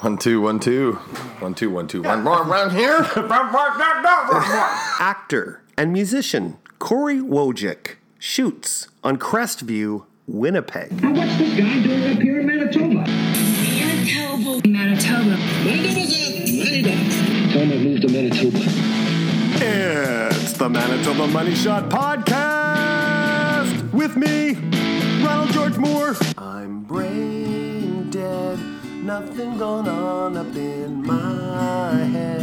One two one two one two one two one more around here. Actor and musician Cory Wojcik shoots on Crestview, Winnipeg. Now what's this guy doing up here in Manitoba? Manitoba. Manitoba. Tell him I moved to Manitoba. It's the Manitoba Money Shot Podcast with me, Ronald George Moore. I'm brain dead, nothing going on up in my head.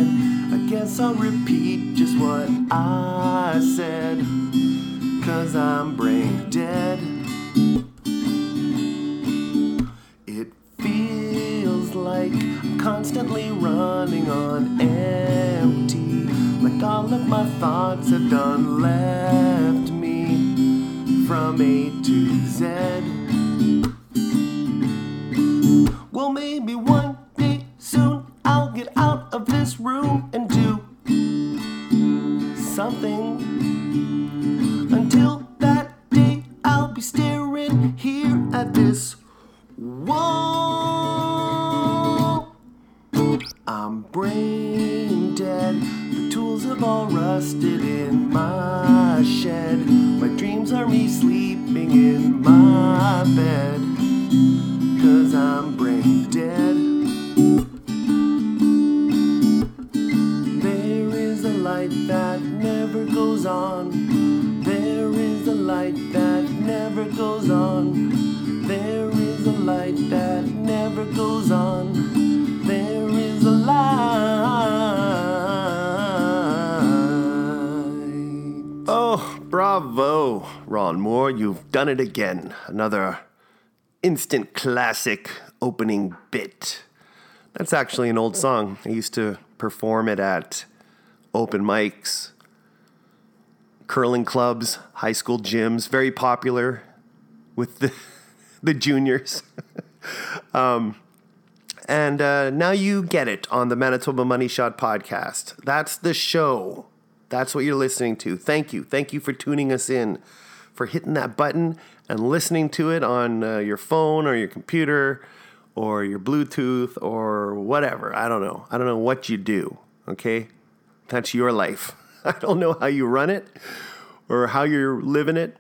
I guess I'll repeat just what I said, cause I'm brain dead. It feels like I'm constantly running on empty. Like all of my thoughts have done left me from A to Z. maybe one day soon I'll get out of this room and do something. Until that day, I'll be staring here at this wall. I'm brain dead. The tools have all rusted in my shed. My dreams are me sleeping in my bed. Cause I'm brain There is a light that never goes on. There is a light that never goes on. There is a light that never goes on. There is a light. Oh, bravo, Ron Moore. You've done it again. Another instant classic opening bit. That's actually an old song. I used to perform it at open mics, curling clubs, high school gyms, very popular with the, the juniors. um, and uh, now you get it on the Manitoba Money Shot podcast. That's the show. That's what you're listening to. Thank you. Thank you for tuning us in, for hitting that button and listening to it on uh, your phone or your computer or your Bluetooth or whatever. I don't know. I don't know what you do. Okay? That's your life. I don't know how you run it or how you're living it,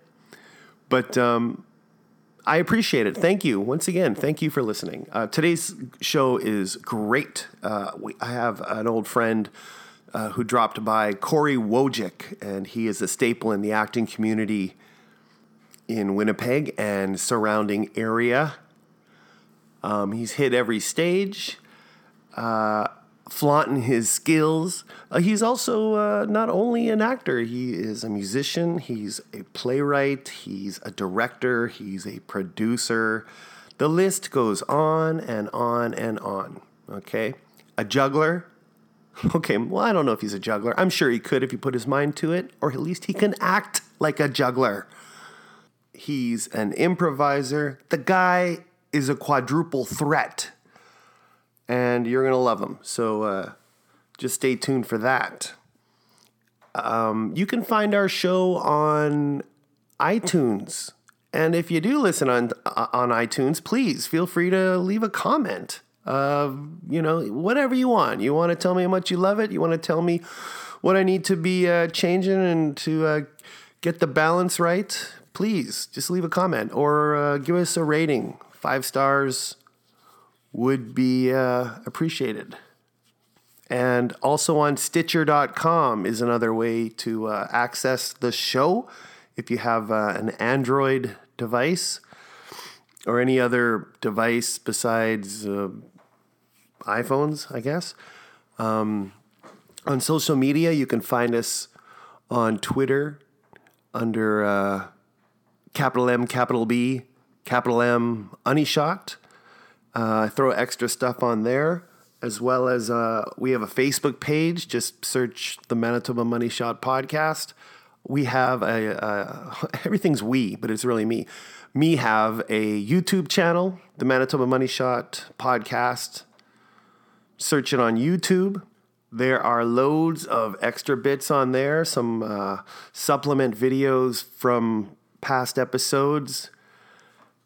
but um, I appreciate it. Thank you once again. Thank you for listening. Uh, today's show is great. Uh, we, I have an old friend uh, who dropped by, Cory Wojcik, and he is a staple in the acting community in Winnipeg and surrounding area. Um, he's hit every stage, uh, flaunting his skills. Uh, he's also uh, not only an actor, he is a musician, he's a playwright, he's a director, he's a producer. The list goes on and on and on. Okay. A juggler. Okay, well, I don't know if he's a juggler. I'm sure he could if he put his mind to it, or at least he can act like a juggler. He's an improviser. The guy is a quadruple threat, and you're gonna love them. So uh, just stay tuned for that. Um, you can find our show on iTunes, and if you do listen on uh, on iTunes, please feel free to leave a comment. Uh, you know, whatever you want. You want to tell me how much you love it. You want to tell me what I need to be uh, changing and to uh, get the balance right. Please just leave a comment or uh, give us a rating. Five stars would be uh, appreciated. And also on Stitcher.com is another way to uh, access the show if you have uh, an Android device or any other device besides uh, iPhones, I guess. Um, on social media, you can find us on Twitter under uh, capital M, capital B, capital M, Unishot. Uh, I throw extra stuff on there, as well as uh, we have a Facebook page. Just search the Manitoba Money Shot podcast. We have a, a everything's we, but it's really me. Me have a YouTube channel, the Manitoba Money Shot podcast. Search it on YouTube. There are loads of extra bits on there, some uh, supplement videos from past episodes,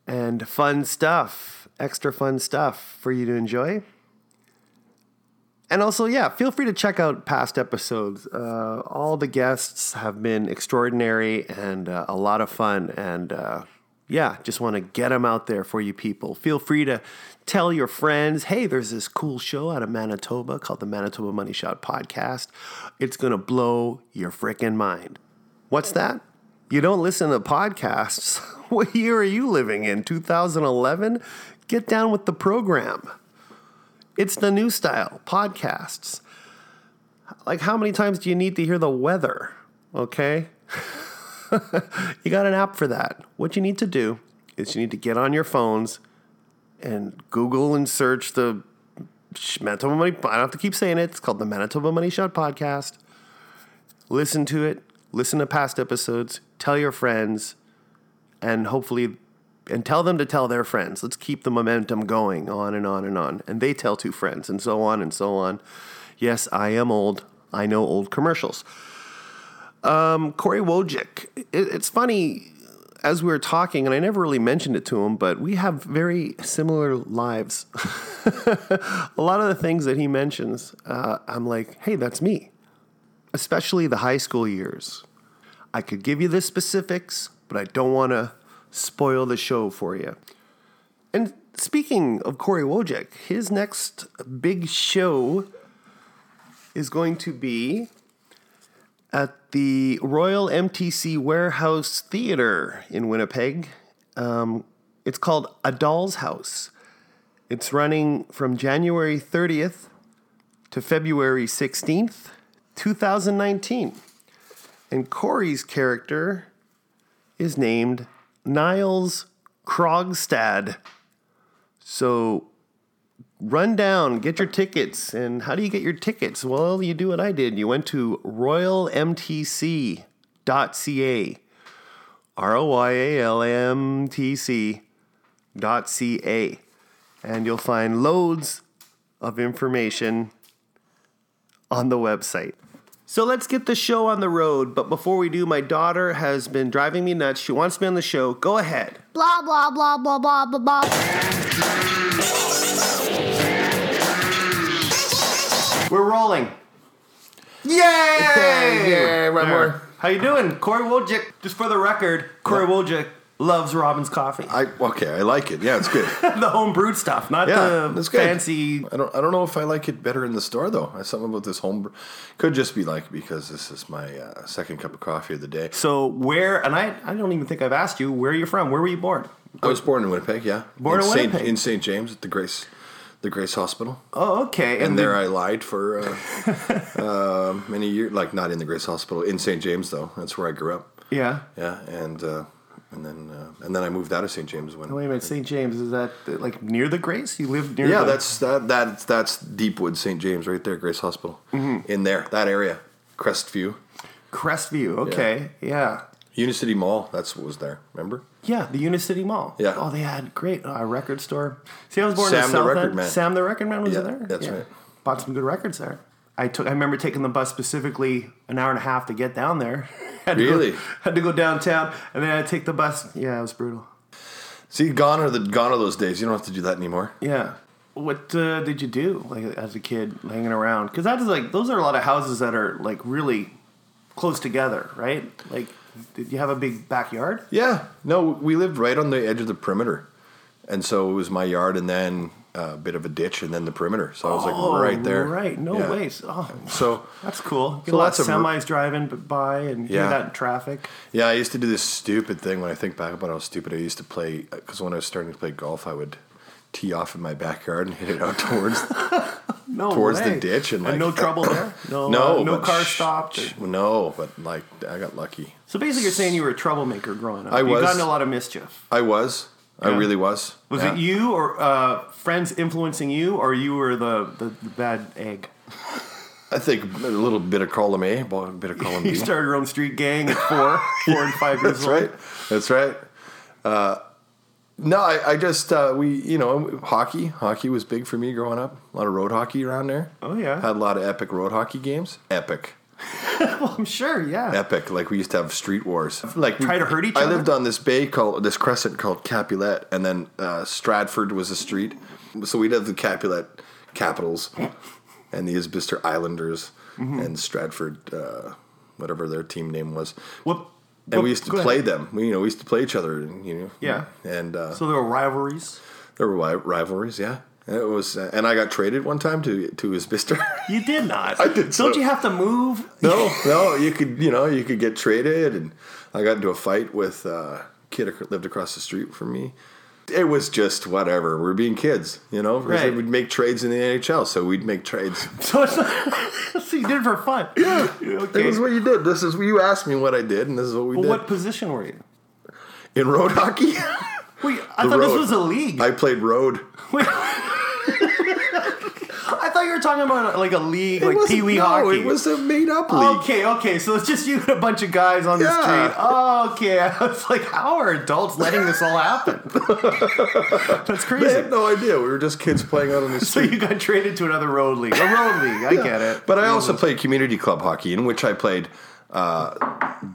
and fun stuff, extra fun stuff for you to enjoy. And also, yeah, feel free to check out past episodes. Uh, all the guests have been extraordinary and uh, a lot of fun. And uh, yeah, just want to get them out there for you people. Feel free to tell your friends hey, there's this cool show out of Manitoba called the Manitoba Money Shot Podcast. It's going to blow your freaking mind. What's that? You don't listen to podcasts? What year are you living in? 2011? Get down with the program. It's the new style podcasts. Like, how many times do you need to hear the weather? Okay? you got an app for that. What you need to do is you need to get on your phones and Google and search the Manitoba Money. I don't have to keep saying it. It's called the Manitoba Money Shot Podcast. Listen to it. Listen to past episodes. Tell your friends, and hopefully, and tell them to tell their friends. Let's keep the momentum going on and on and on. And they tell two friends, and so on and so on. Yes, I am old. I know old commercials. Um, Cory Wojcik. It, it's funny as we were talking, and I never really mentioned it to him, but we have very similar lives. a lot of the things that he mentions, uh, I'm like, hey, that's me. Especially the high school years. I could give you the specifics, but I don't want to spoil the show for you. And speaking of Cory Wojcik, his next big show is going to be at the Royal MTC Warehouse Theater in Winnipeg. Um, it's called A Doll's House. It's running from January 30th to February 16th, 2019. And Cory's character is named Niles Krogstad. So run down, get your tickets. And how do you get your tickets? Well, you do what I did. You went to royalmtc.ca. R O Y A L M T C dot C A. And you'll find loads of information on the website. So let's get the show on the road. But before we do, my daughter has been driving me nuts. She wants me on the show. Go ahead. Blah blah blah blah blah blah blah. We're rolling. Yay! Yeah, one more. How you doing? Cory Wojcik, just for the record, Cory Wojcik loves Robin's coffee. I okay, I like it. Yeah, it's good. the home brewed stuff, not Yeah, the fancy. I don't I don't know if I like it better in the store though. There's something about this home could just be like because this is my uh, second cup of coffee of the day. So where, and I, I don't even think I've asked you, where are you from? Where were you born? I was born in Winnipeg, yeah. Born in Saint, Winnipeg. in St. James at the Grace the Grace Hospital. Oh, okay. And there I lied for uh, uh, many years like not in the Grace Hospital, in St. James though. That's where I grew up. yeah. Yeah, and uh, and then uh, and then I moved out of St. James when Wait a minute, St. James is that like near the Grace? You live near? Yeah, the, that's that that's that's Deepwood St. James right there, Grace Hospital. Mm-hmm. In there, that area. Crestview. Crestview. Okay, yeah. Unicity Mall, that's what was there. Remember? Yeah, the Unicity Mall. Yeah. Oh, they had great uh, record store. See, I was born Sam in the South Record End. Man. Sam the Record Man was Yeah, there. that's right. Bought some good records there. I took. I remember taking the bus specifically an hour and a half to get down there. had to Really? Go, had to go downtown, and then I take the bus. Yeah, it was brutal. See, gone are the gone are those days. You don't have to do that anymore. Yeah. What uh, did you do like as a kid hanging around? Because that's like those are a lot of houses that are like really close together, right? Like, did you have a big backyard? Yeah. No, we lived right on the edge of the perimeter. And so it was my yard and then uh, a bit of a ditch and then the perimeter. So I was like right there. Oh, Right. No Yeah. ways. Oh, So that's cool. Get So a lot lots of semis driving by and hear that traffic. yeah, I used to do this stupid thing when I think back about how stupid I used to play. Because when I was starting to play golf, I would tee off in my backyard and hit it out towards No towards way. the ditch and like no trouble there. No. No, uh, no car sh- stopped. No, but like I got lucky. So basically, you're saying you were a troublemaker growing up. I was. You got in a lot of mischief. I was. I Yeah. really was. Was Yeah. it you or uh, friends influencing you, or you were the, the, the bad egg? I think a little bit of column A, a bit of column B. You started your own street gang at four, four and five years That's old. right. That's right. Uh, no, I, I just uh, we you know hockey. Hockey was big for me growing up. A lot of road hockey around there. Oh, yeah. Had a lot of epic road hockey games. Epic, Well, I'm sure, yeah. epic. Like we used to have street wars. Like Try to hurt each I other? lived on this bay called this crescent called Capulet, and then uh, Stratford was a street. So we'd have the Capulet Capitals and the Isbister Islanders Mm-hmm. and Stratford, uh, whatever their team name was. What? And we used to play ahead. them. We, you know, we used to play each other. and, You know. Yeah. And uh, So there were rivalries. there were rivalries. Yeah. It was, uh, and I got traded one time to to Isbister. You did not. I did Don't so. you have to move? no, no, you could, you know, you could get traded, and I got into a fight with uh, a kid who lived across the street from me. It was just whatever. We're being kids, you know. We Right. We'd make trades in the NHL, so we'd make trades. So, it's not, so you did it for fun. Yeah. Okay. This is what you did. This is you asked me what I did, and this is what we well, did. what position were you? in road hockey, Wait, I The thought this was a league. I played road. Wait. I thought you were talking about like a league, It like Pee Wee no, hockey. It was a made up league. Okay, okay, so it's just you and a bunch of guys on the street. Oh, okay, I was like, how are adults letting this all happen? That's They crazy. had no idea. We were just kids playing out on the street. So you got traded to another road league, a road league. I get it. But I also played community club hockey, in which I played uh,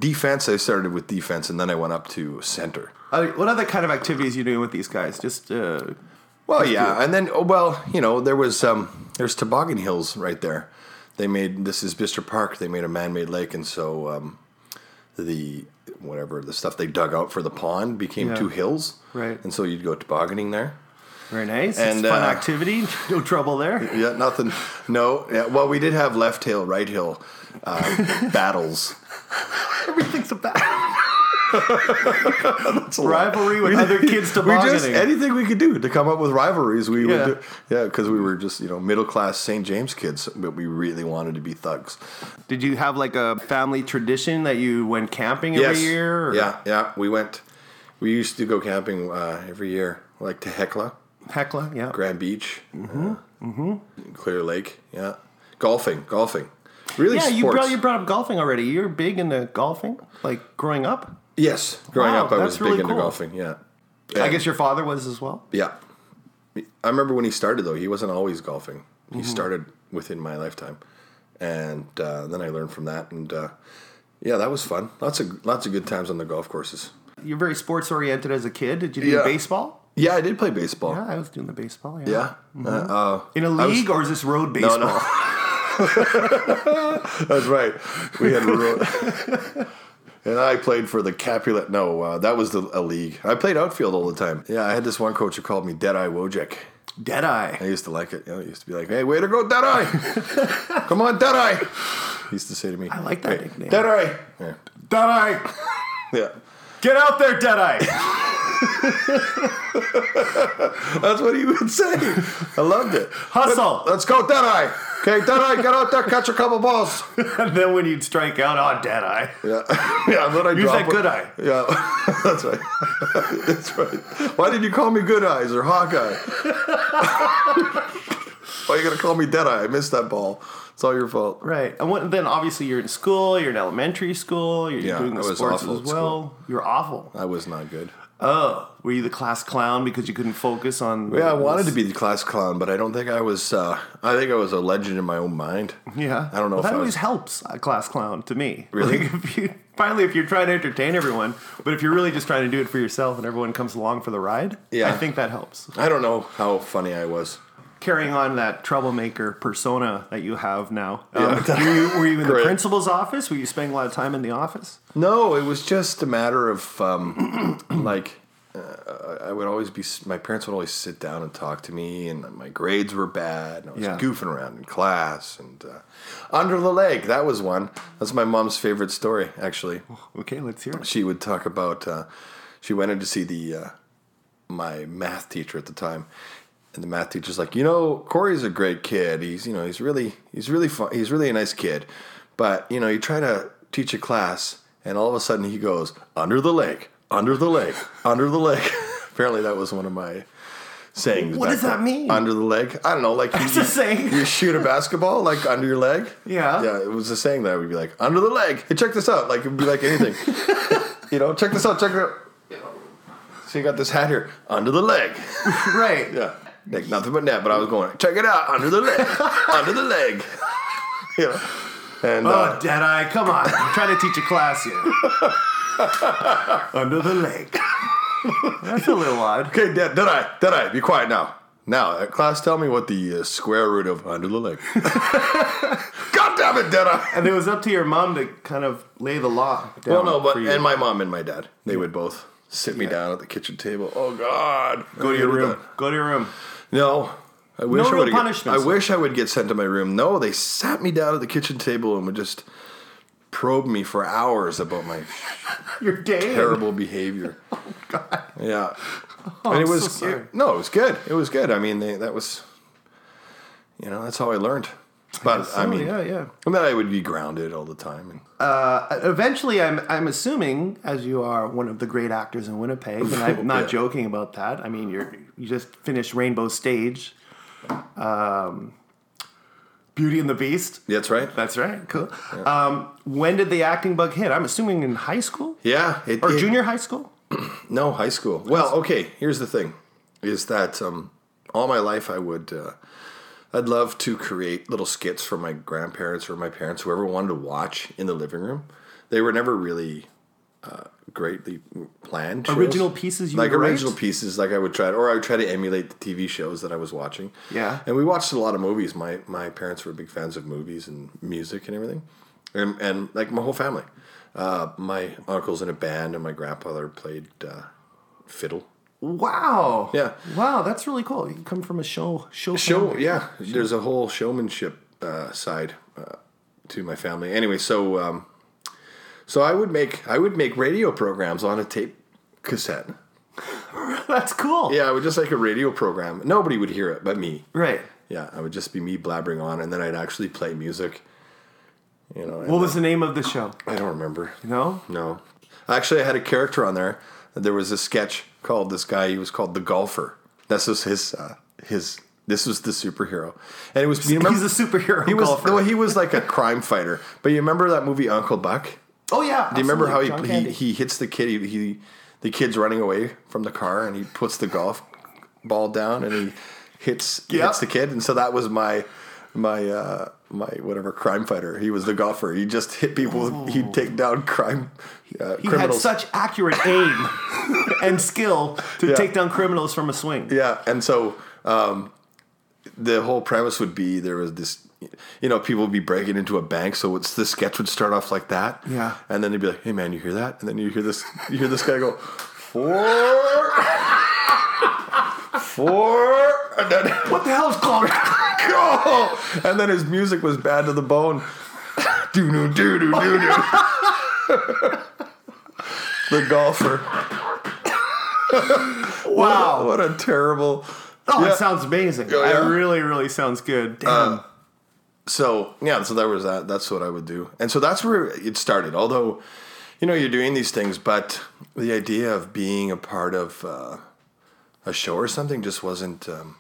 defense. I started with defense, and then I went up to center. Uh, what other kind of activities you doing with these guys? Just uh, Well, yeah, and then oh, well, you know, there was um, there's toboggan hills right there. They made this Isbister Park. They made a man-made lake, and so um, the whatever the stuff they dug out for the pond became Yeah. two hills, Right. And so you'd go tobogganing there. very nice. And, it's fun uh, activity. No trouble there. Yeah, nothing. No, yeah, well, we did have left hill, right hill uh, battles. Everything's a battle. Rivalry with other kids We just anything we could do to come up with rivalries. We Yeah. would, do, yeah, because we were just you know middle class St. James kids, but we really wanted to be thugs. Did you have like a family tradition that you went camping every yes, year? or- yeah, yeah. We went. We used to go camping uh, every year, like to Hecla, Hecla, yeah. Grand Beach, mm-hmm. Clear Lake. Yeah, golfing, golfing. Really, Yeah, sports. you brought you brought up golfing already. You're big into golfing, like growing up. Yes, growing Wow, up, I was really big into cool. golfing. Yeah, I guess your father was as well. Yeah. I remember when he started though. He wasn't always golfing. He Mm-hmm. started within my lifetime, and uh, then I learned from that. And uh, yeah, that was fun. Lots of lots of good times on the golf courses. You're very sports oriented as a kid. Did you do Yeah. baseball? Yeah, I did play baseball. Yeah, I was doing the baseball. Yeah. Yeah. Uh, uh, In a was- league, or is this road baseball? no. That's right. We had a road. And I played for the Capulet. No, uh, that was the a league. I played outfield all the time. Yeah, I had this one coach who called me Deadeye Wojcik. Deadeye. I used to like it. You know, he used to be like, "Hey, way to go, Deadeye! Come on, Deadeye!" He used to say to me, I like that "Hey, nickname. Deadeye." Yeah. Deadeye. yeah, Get out there, Deadeye. that's what he would say. I loved it. Hustle. Let's go, Deadeye. Okay, Deadeye, get out there, catch a couple balls. and then when you'd strike out, oh, Deadeye. Yeah, yeah. Then I Use that good eye. Yeah, that's right. that's right. Why did you call me Good Eyes or Hawkeye? Why are you gonna call me Deadeye? I missed that ball. It's all your fault. Right. And what, then obviously you're in school, you're in elementary school, you're Yeah, doing the sports awful as well. You're awful. I was not good. Oh. Were you the class clown because you couldn't focus on Yeah, I wanted to be the class clown, but I don't think I was. Uh, I think I was a legend in my own mind. Yeah. I don't know Well, if that I always was- helps a class clown to me. Really? Like, if you, finally, if you're trying to entertain everyone, but if you're really just trying to do it for yourself and everyone comes along for the ride, Yeah. I think that helps. I don't know how funny I was. Carrying on that troublemaker persona that you have now. Yeah. Um, were, you, were you in the principal's office? Were you spending a lot of time in the office? No, it was just a matter of um, like uh, I would always be. My parents would always sit down and talk to me, and my grades were bad. And I was Yeah. goofing around in class, and uh, under the lake. That was one. That's my mom's favorite story, actually. Okay, let's hear it. She would talk about. Uh, she went in to see the uh, my math teacher at the time. And the math teacher's like, you know, Cory's a great kid. He's, you know, he's really, he's really fun. He's really a nice kid. But you know, you try to teach a class, and all of a sudden he goes under the leg, under the leg, under the leg. Apparently, that was one of my sayings. What does that mean? Under the leg? I don't know. Like you, It's a saying. you shoot a basketball like under your leg. Yeah. yeah. It was a saying that I would be like under the leg. Hey, check this out. Like it would be like anything. you know, check this out. Check it out. So you got this hat here under the leg. Right. Yeah. Like nothing but net, but I was going, check it out, under the leg. under the leg. You know. And Oh, uh, Deadeye, come on. I'm trying to teach a class here. Under the leg. That's a little odd. okay, Dad, Deadeye, Deadeye, be quiet now. Now, uh, class, tell me what the uh, square root of under the leg. God damn it, did I? And it was up to your mom to kind of lay the law. Down Well, no, but for you. and my mom and my dad, they would both sit me down at the kitchen table. Oh God, go to your room. Go to your room. No, I wish I real would. Punishments. I wish I would get sent to my room. No, they sat me down at the kitchen table and would just probe me for hours about my Your day. terrible behavior. Oh God. Yeah, Oh, and I'm it so was sorry. no, it was good. It was good. I mean, they, that was, you know, that's how I learned. But I, So, mean, yeah, yeah. and then I would be grounded all the time. And Uh, eventually, I'm I'm assuming, as you are one of the great actors in Winnipeg, and I'm not Yeah. joking about that. I mean, you're you just finished Rainbow Stage, um, Beauty and the Beast. that's right. That's right. Cool. Um, when did the acting bug hit? I'm assuming in high school Yeah, it, or it- junior high school. No, high school. Well, okay. Here's the thing: is that um, all my life I would, uh, I'd love to create little skits for my grandparents or my parents, whoever wanted to watch in the living room. They were never really uh, greatly planned. shows. Original pieces you like write? original pieces, like I would try, or I would try to emulate the TV shows that I was watching. Yeah. and we watched a lot of movies. My my parents were big fans of movies and music and everything, and and like my whole family. Uh, my uncle's in a band, and my grandfather played uh, fiddle. Wow. Yeah. Wow, that's really cool. You come from a show show Show, family. yeah. There's a whole showmanship uh, side uh, to my family. Anyway, so um, so I would make I would make radio programs on a tape cassette. That's cool. Yeah, I would just like a radio program. Nobody would hear it but me. Right. Yeah, I would just be me blabbering on, and then I'd actually play music. You know, What was the name of the show? I don't remember. No. No, actually, I had a character on there. There was a sketch called this guy. He was called the golfer. This was his uh, his. This was the superhero, and it was. You remember, He's a superhero He was. golfer. Well, he was like a crime fighter. But you remember that movie Uncle Buck? Oh yeah. Do you remember how he, John he Candy. he hits the kid? He, he the kid's running away from the car, and he puts the golf ball down, and he hits Yeah. hits the kid. And so that was my my uh, my whatever crime fighter. He was the golfer. He just hit people. He'd take down crime uh, He had such accurate aim and skill to Yeah. take down criminals from a swing. Yeah, and so um, the whole premise would be there was this, you know, people would be breaking into a bank, so it's the sketch would start off like that. Yeah. and then they'd be like, "Hey, man, you hear that?" And then you hear this, you hear this guy go, four, four, and then What the hell is called? go, and then his music was bad to the bone. Do do do do do do. The golfer. wow. What a terrible. Oh, Yeah. it sounds amazing. Oh, yeah. It really, really sounds good. Damn. so yeah, so that was that. That's what I would do, and so that's where it started. Although, you know, you're doing these things, but the idea of being a part of uh, a show or something just wasn't um,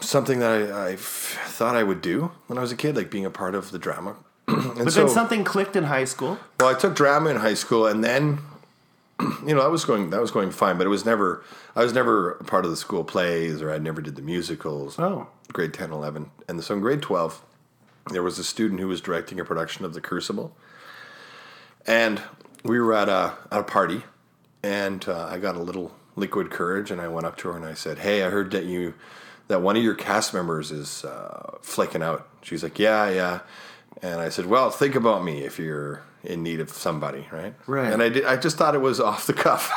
something that I, I thought I would do when I was a kid, like being a part of the drama. but so, then something clicked in high school. well, I took drama in high school, and then you know, I was going that was going fine, but it was never I was never a part of the school plays or I never did the musicals. Oh. grade 10, 11. And so in grade 12, there was a student who was directing a production of The Crucible. And we were at a, at a party, and uh, I got a little liquid courage, and I went up to her and I said, Hey, I heard that you, that one of your cast members is uh, flaking out. She's like, Yeah, yeah. And I said, Well, think about me if you're in need of somebody, right? Right. And I did. I just thought it was off the cuff,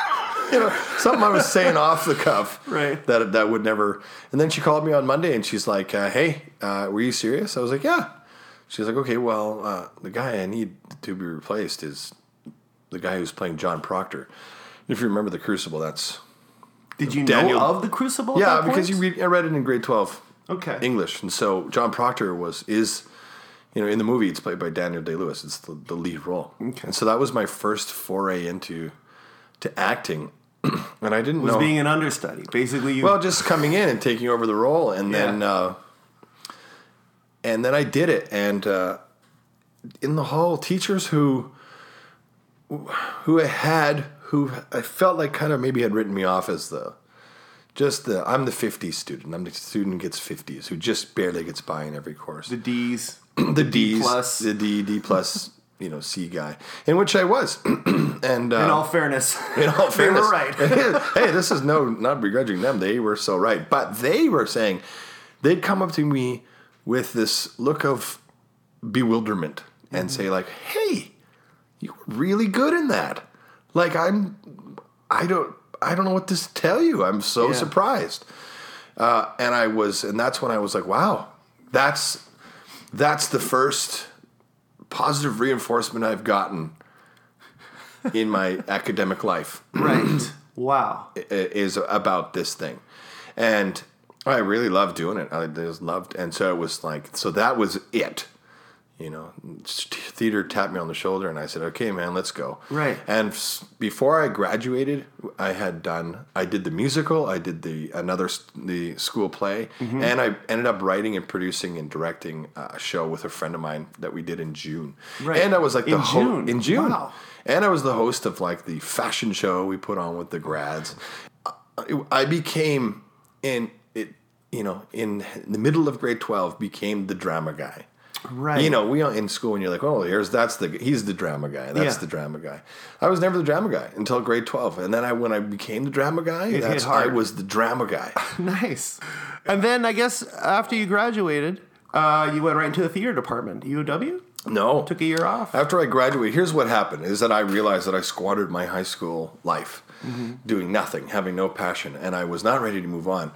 you know, something I was saying off the cuff, Right. That that would never. And then she called me on Monday, and she's like, uh, "Hey, uh, were you serious?" I was like, "Yeah." She's like, "Okay, well, uh, the guy I need to be replaced is the guy who's playing John Proctor. If you remember the Crucible, that's Did you Daniel- know of the Crucible? yeah, because you read, I read it in grade twelve Okay. English, and so John Proctor was is, you know, in the movie it's played by Daniel Day Lewis. It's the, the lead role, Okay. and so that was my first foray into to acting, and I didn't was know being an understudy. Basically, you. well, just coming in and taking over the role, and then uh, and then I did it, and uh, in the hall, teachers who who had who I felt like kind of maybe had written me off as the just the I'm the 50s student. I'm the student who gets 50s who just barely gets by in every course. the D's. the D's, plus. the D, D plus, you know C guy, in which I was, and uh, In all fairness, in all they fairness, were right. hey, this is no not begrudging them. They were so right, but they were saying they'd come up to me with this look of bewilderment and say like, "Hey, you were really good in that." Like I'm, I don't, I don't know what to tell you. I'm so Yeah. surprised, uh, and I was, and that's when I was like, "Wow, that's that's the first positive reinforcement I've gotten." In my academic life, right. Wow. is about this thing, and I really loved doing it. I just loved, and so it was like, so that was it. You know, theater tapped me on the shoulder, and I said, "Okay, man, let's go." Right. And before I graduated, I had done. I did the musical. I did the another the school play, Mm-hmm. and I ended up writing and producing and directing a show with a friend of mine that we did in June. Right. And I was like the In ho- June? in June. Wow. And I was the host of like the fashion show we put on with the grads. I- I became in it, you know, in the middle of grade twelve, became the drama guy. Right. You know, we are in school and you're like, oh, here's that's the he's the drama guy. That's Yeah. the drama guy. I was never the drama guy until grade twelve, and then I when I became the drama guy, hit that's. I was the drama guy. Nice. And then I guess after you graduated, uh, you went right into the theater department. UW No, took a year off. After I graduated, here's what happened: is that I realized that I squandered my high school life, doing nothing, having no passion, and I was not ready to move on.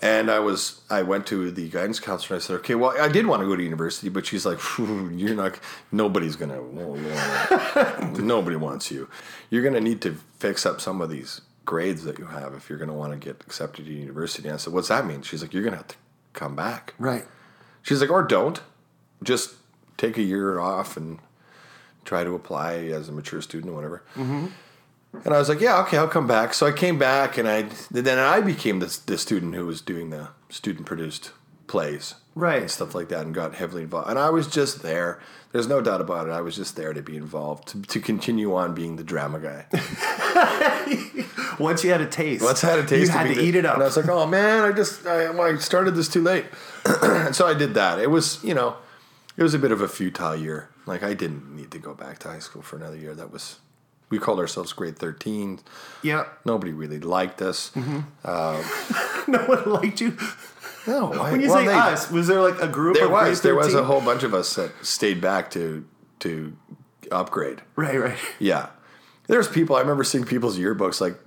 And I was, I went to the guidance counselor. and I said, "Okay, well, I did want to go to university, but she's like, you're not. Nobody's gonna. nobody wants you. You're gonna need to fix up some of these grades that you have if you're gonna want to get accepted to university." And I said, "What's that mean?" She's like, "You're gonna have to come back." Right. She's like, or don't. Just take a year off and try to apply as a mature student or whatever. Mm-hmm. And I was like, yeah, okay, I'll come back. So I came back, and I then I became the, the student who was doing the student produced plays, Right. and stuff like that, and got heavily involved. And I was just there. There's no doubt about it. I was just there to be involved, to, to continue on being the drama guy. Once you had a taste. Once I had a taste, You had to eat the- it up. And I was like, oh man, I just I, I started this too late, and so I did that. It was you know, it was a bit of a futile year. Like I didn't need to go back to high school for another year. That was we called ourselves grade thirteen. yeah. Nobody really liked us. No one liked you. No, I- When you well, say they- us, was there like a group there of was there was a whole bunch of us that stayed back to to upgrade. Right, right. Yeah. There's people, I remember seeing people's yearbooks like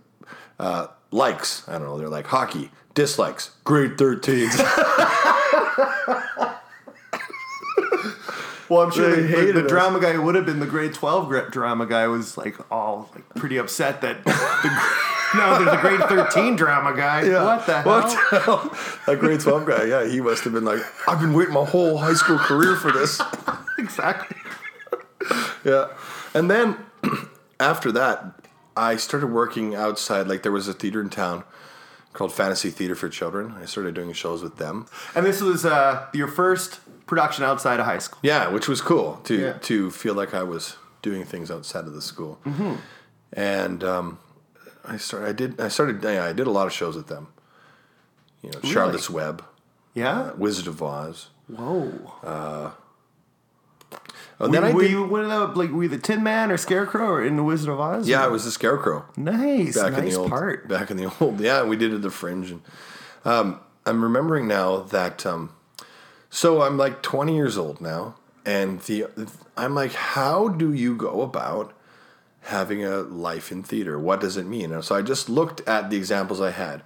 uh, likes. I don't know. They're like hockey, dislikes, grade 13s. Well, I'm sure They the, the, hated the us. drama guy would have been the grade 12 gra- drama guy was like all like pretty upset that the, no, there's a grade 13 drama guy. What the hell? What the hell? That grade 12 guy, yeah, he must have been like, I've been waiting my whole high school career for this. Exactly. Yeah. And then after that, I started working outside. Like there was a theater in town called Fantasy Theater for Children. I started doing shows with them. And this was uh, your first production outside of high school. Yeah, which was cool to Yeah. to feel like I was doing things outside of the school. And um, I started. I did. I started. Yeah, I did a lot of shows with them. You know, Charlotte's Web, Yeah. Wizard of Oz. Whoa. And were, then I were did, you one of the, like were you the Tin Man or Scarecrow or in the Wizard of Oz? Yeah, I was the Scarecrow. Nice. back nice in the old part. back in the old yeah we did it at the fringe and um, i'm remembering now that um, so i'm like 20 years old now and the i'm like how do you go about having a life in theater what does it mean and so i just looked at the examples i had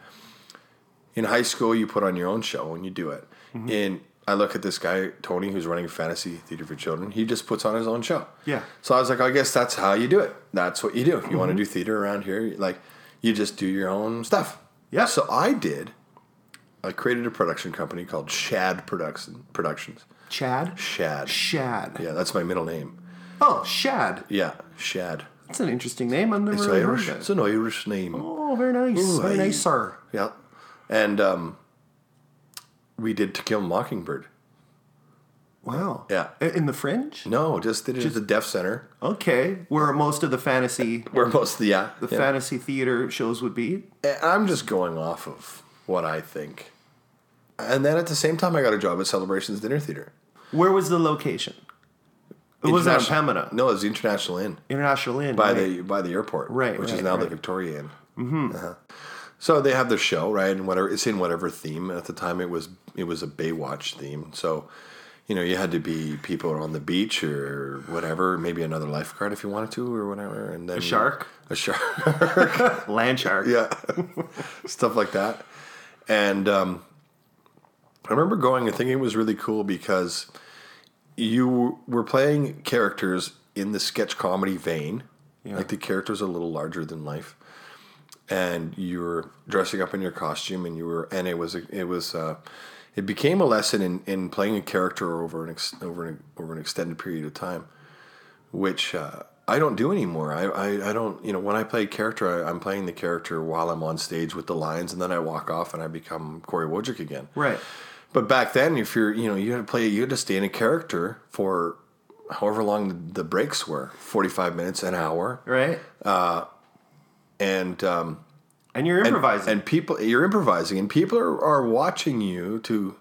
in high school you put on your own show and you do it Mm-hmm. in i look at this guy tony who's running fantasy theater for children he just puts on his own show Yeah. so I was like, I guess that's how you do it. That's what you do. If you want to Mm-hmm. do theater around here, like you just do your own stuff. Yeah. So I did. I created a production company called Shad Production Productions. Chad? Shad. Shad. Yeah, that's my middle name. Oh, Shad. Yeah, Shad. That's an interesting name. I've never It's really Irish. heard It's an Irish name. Oh, very nice. Ooh, very nice, sir. Yeah. And um, we did To Kill a Mockingbird. Wow. Yeah. I- In the Fringe? No, just did it at the Deaf Center, Okay. Where most of the fantasy where most of the yeah, the yeah. fantasy theater shows would be. I'm just going off of what I think. And then at the same time, I got a job at Celebrations Dinner Theater. Where was the location? It wasn't on Pembina. No, it was the International Inn International Inn. by right. the by the airport, Right, Which is right, now the right. Victoria Inn. Mm-hmm. So they have their show, right? And whatever it's in whatever theme. At the time, it was it was a Baywatch theme. So, you know, you had to be people on the beach or whatever. Maybe another lifeguard if you wanted to, or whatever. And then A shark? a shark, Land shark. yeah, stuff like that. And um, I remember going and thinking it was really cool because you were playing characters in the sketch comedy vein. Like the characters are a little larger than life, and you were dressing up in your costume, and you were, and it was, it was, uh, it became a lesson in, in playing a character over an ex, over an, over an extended period of time, which uh, I don't do anymore. I, I, I don't, you know, when I play a character, I, I'm playing the character while I'm on stage with the lines, and then I walk off and I become Cory Wojcik again. Right. But back then, if you're, you know, you had to play, you had to stay in a character for however long the, the breaks were 45 minutes, an hour. Right. And, um, And you're and, improvising. and people, you're improvising, and people are, are watching you to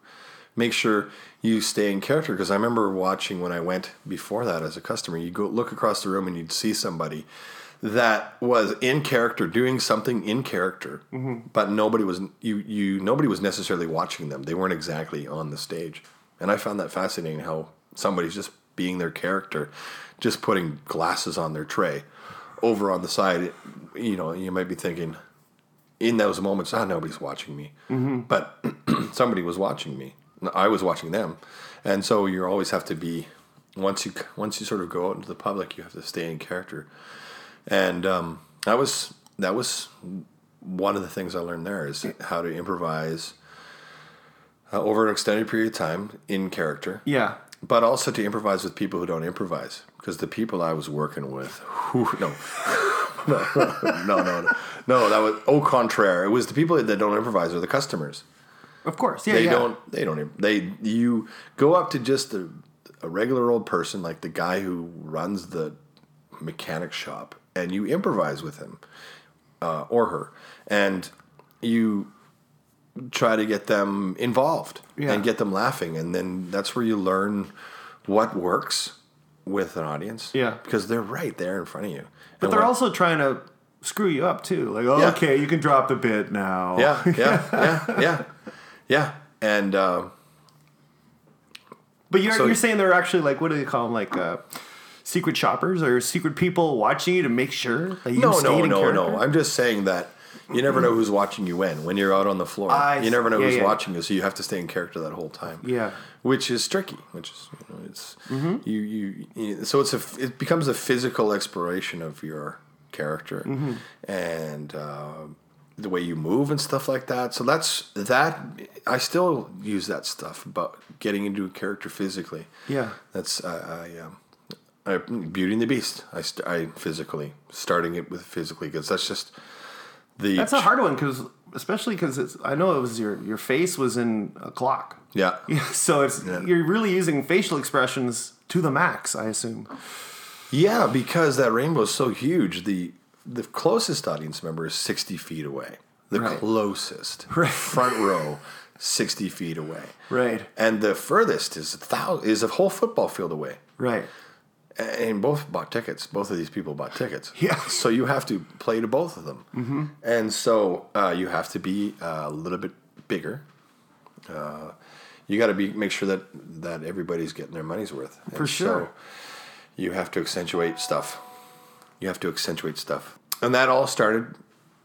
make sure you stay in character. Because I remember watching when I went before that as a customer, you'd go look across the room and you'd see somebody that was in character doing something in character but nobody was you you nobody was necessarily watching them. They weren't exactly on the stage. And i found that fascinating how somebody's just being their character just putting glasses on their tray over on the side. You know you might be thinking in those moments ah nobody's watching me. But somebody was watching me. I was watching them. And so you always have to be once you once you sort of go out into the public you have to stay in character and um, that was that was one of the things I learned there is how to improvise uh, over an extended period of time in character, yeah. but also to improvise with people who don't improvise. Because the people I was working with, who, no, no, no, no, no, no, that was au contraire. It was the people that don't improvise are the customers. Of course. Yeah. they yeah. don't. They don't. They you go up to just a, a regular old person like the guy who runs the mechanic shop, and you improvise with him uh, or her, and you try to get them involved Yeah. and get them laughing, and then that's where you learn what works with an audience. Yeah. because they're right there in front of you. But And they're also trying to screw you up too. Like, oh, Yeah. okay, you can drop the bit now. yeah, yeah, yeah, yeah, yeah, and. Uh, But you're So- you're saying they're actually like what do they call them? Like uh, secret shoppers or secret people watching you to make sure that you No, stayed no, in no, character? no. I'm just saying that you never know who's watching you when when you're out on the floor. I you never know see. Yeah, who's yeah. watching you, so you have to stay in character that whole time. Yeah. which is tricky. Which is you know, it's Mm-hmm. you, you you so it's a it becomes a physical exploration of your character Mm-hmm. and uh, the way you move and stuff like that. So that's that. I still use that stuff about getting into a character physically. Yeah. That's I, I, um, I Beauty and the Beast. I, st- I physically starting it with physically because that's just the That's a hard one because especially because it's I know it was your your face was in a clock. yeah So it's Yeah. you're really using facial expressions to the max, I assume. yeah because that rainbow is so huge. The the closest audience member is sixty feet away. The Right. closest front row. 60 feet away. Right. And the furthest is a thousand, is a whole football field away. Right. And both bought tickets. Both of these people bought tickets. Yeah. So you have to play to both of them, mm-hmm. and so uh, you have to be a little bit bigger. Uh, you got to be make sure that that everybody's getting their money's worth. And For sure. So you have to accentuate stuff. You have to accentuate stuff, and that all started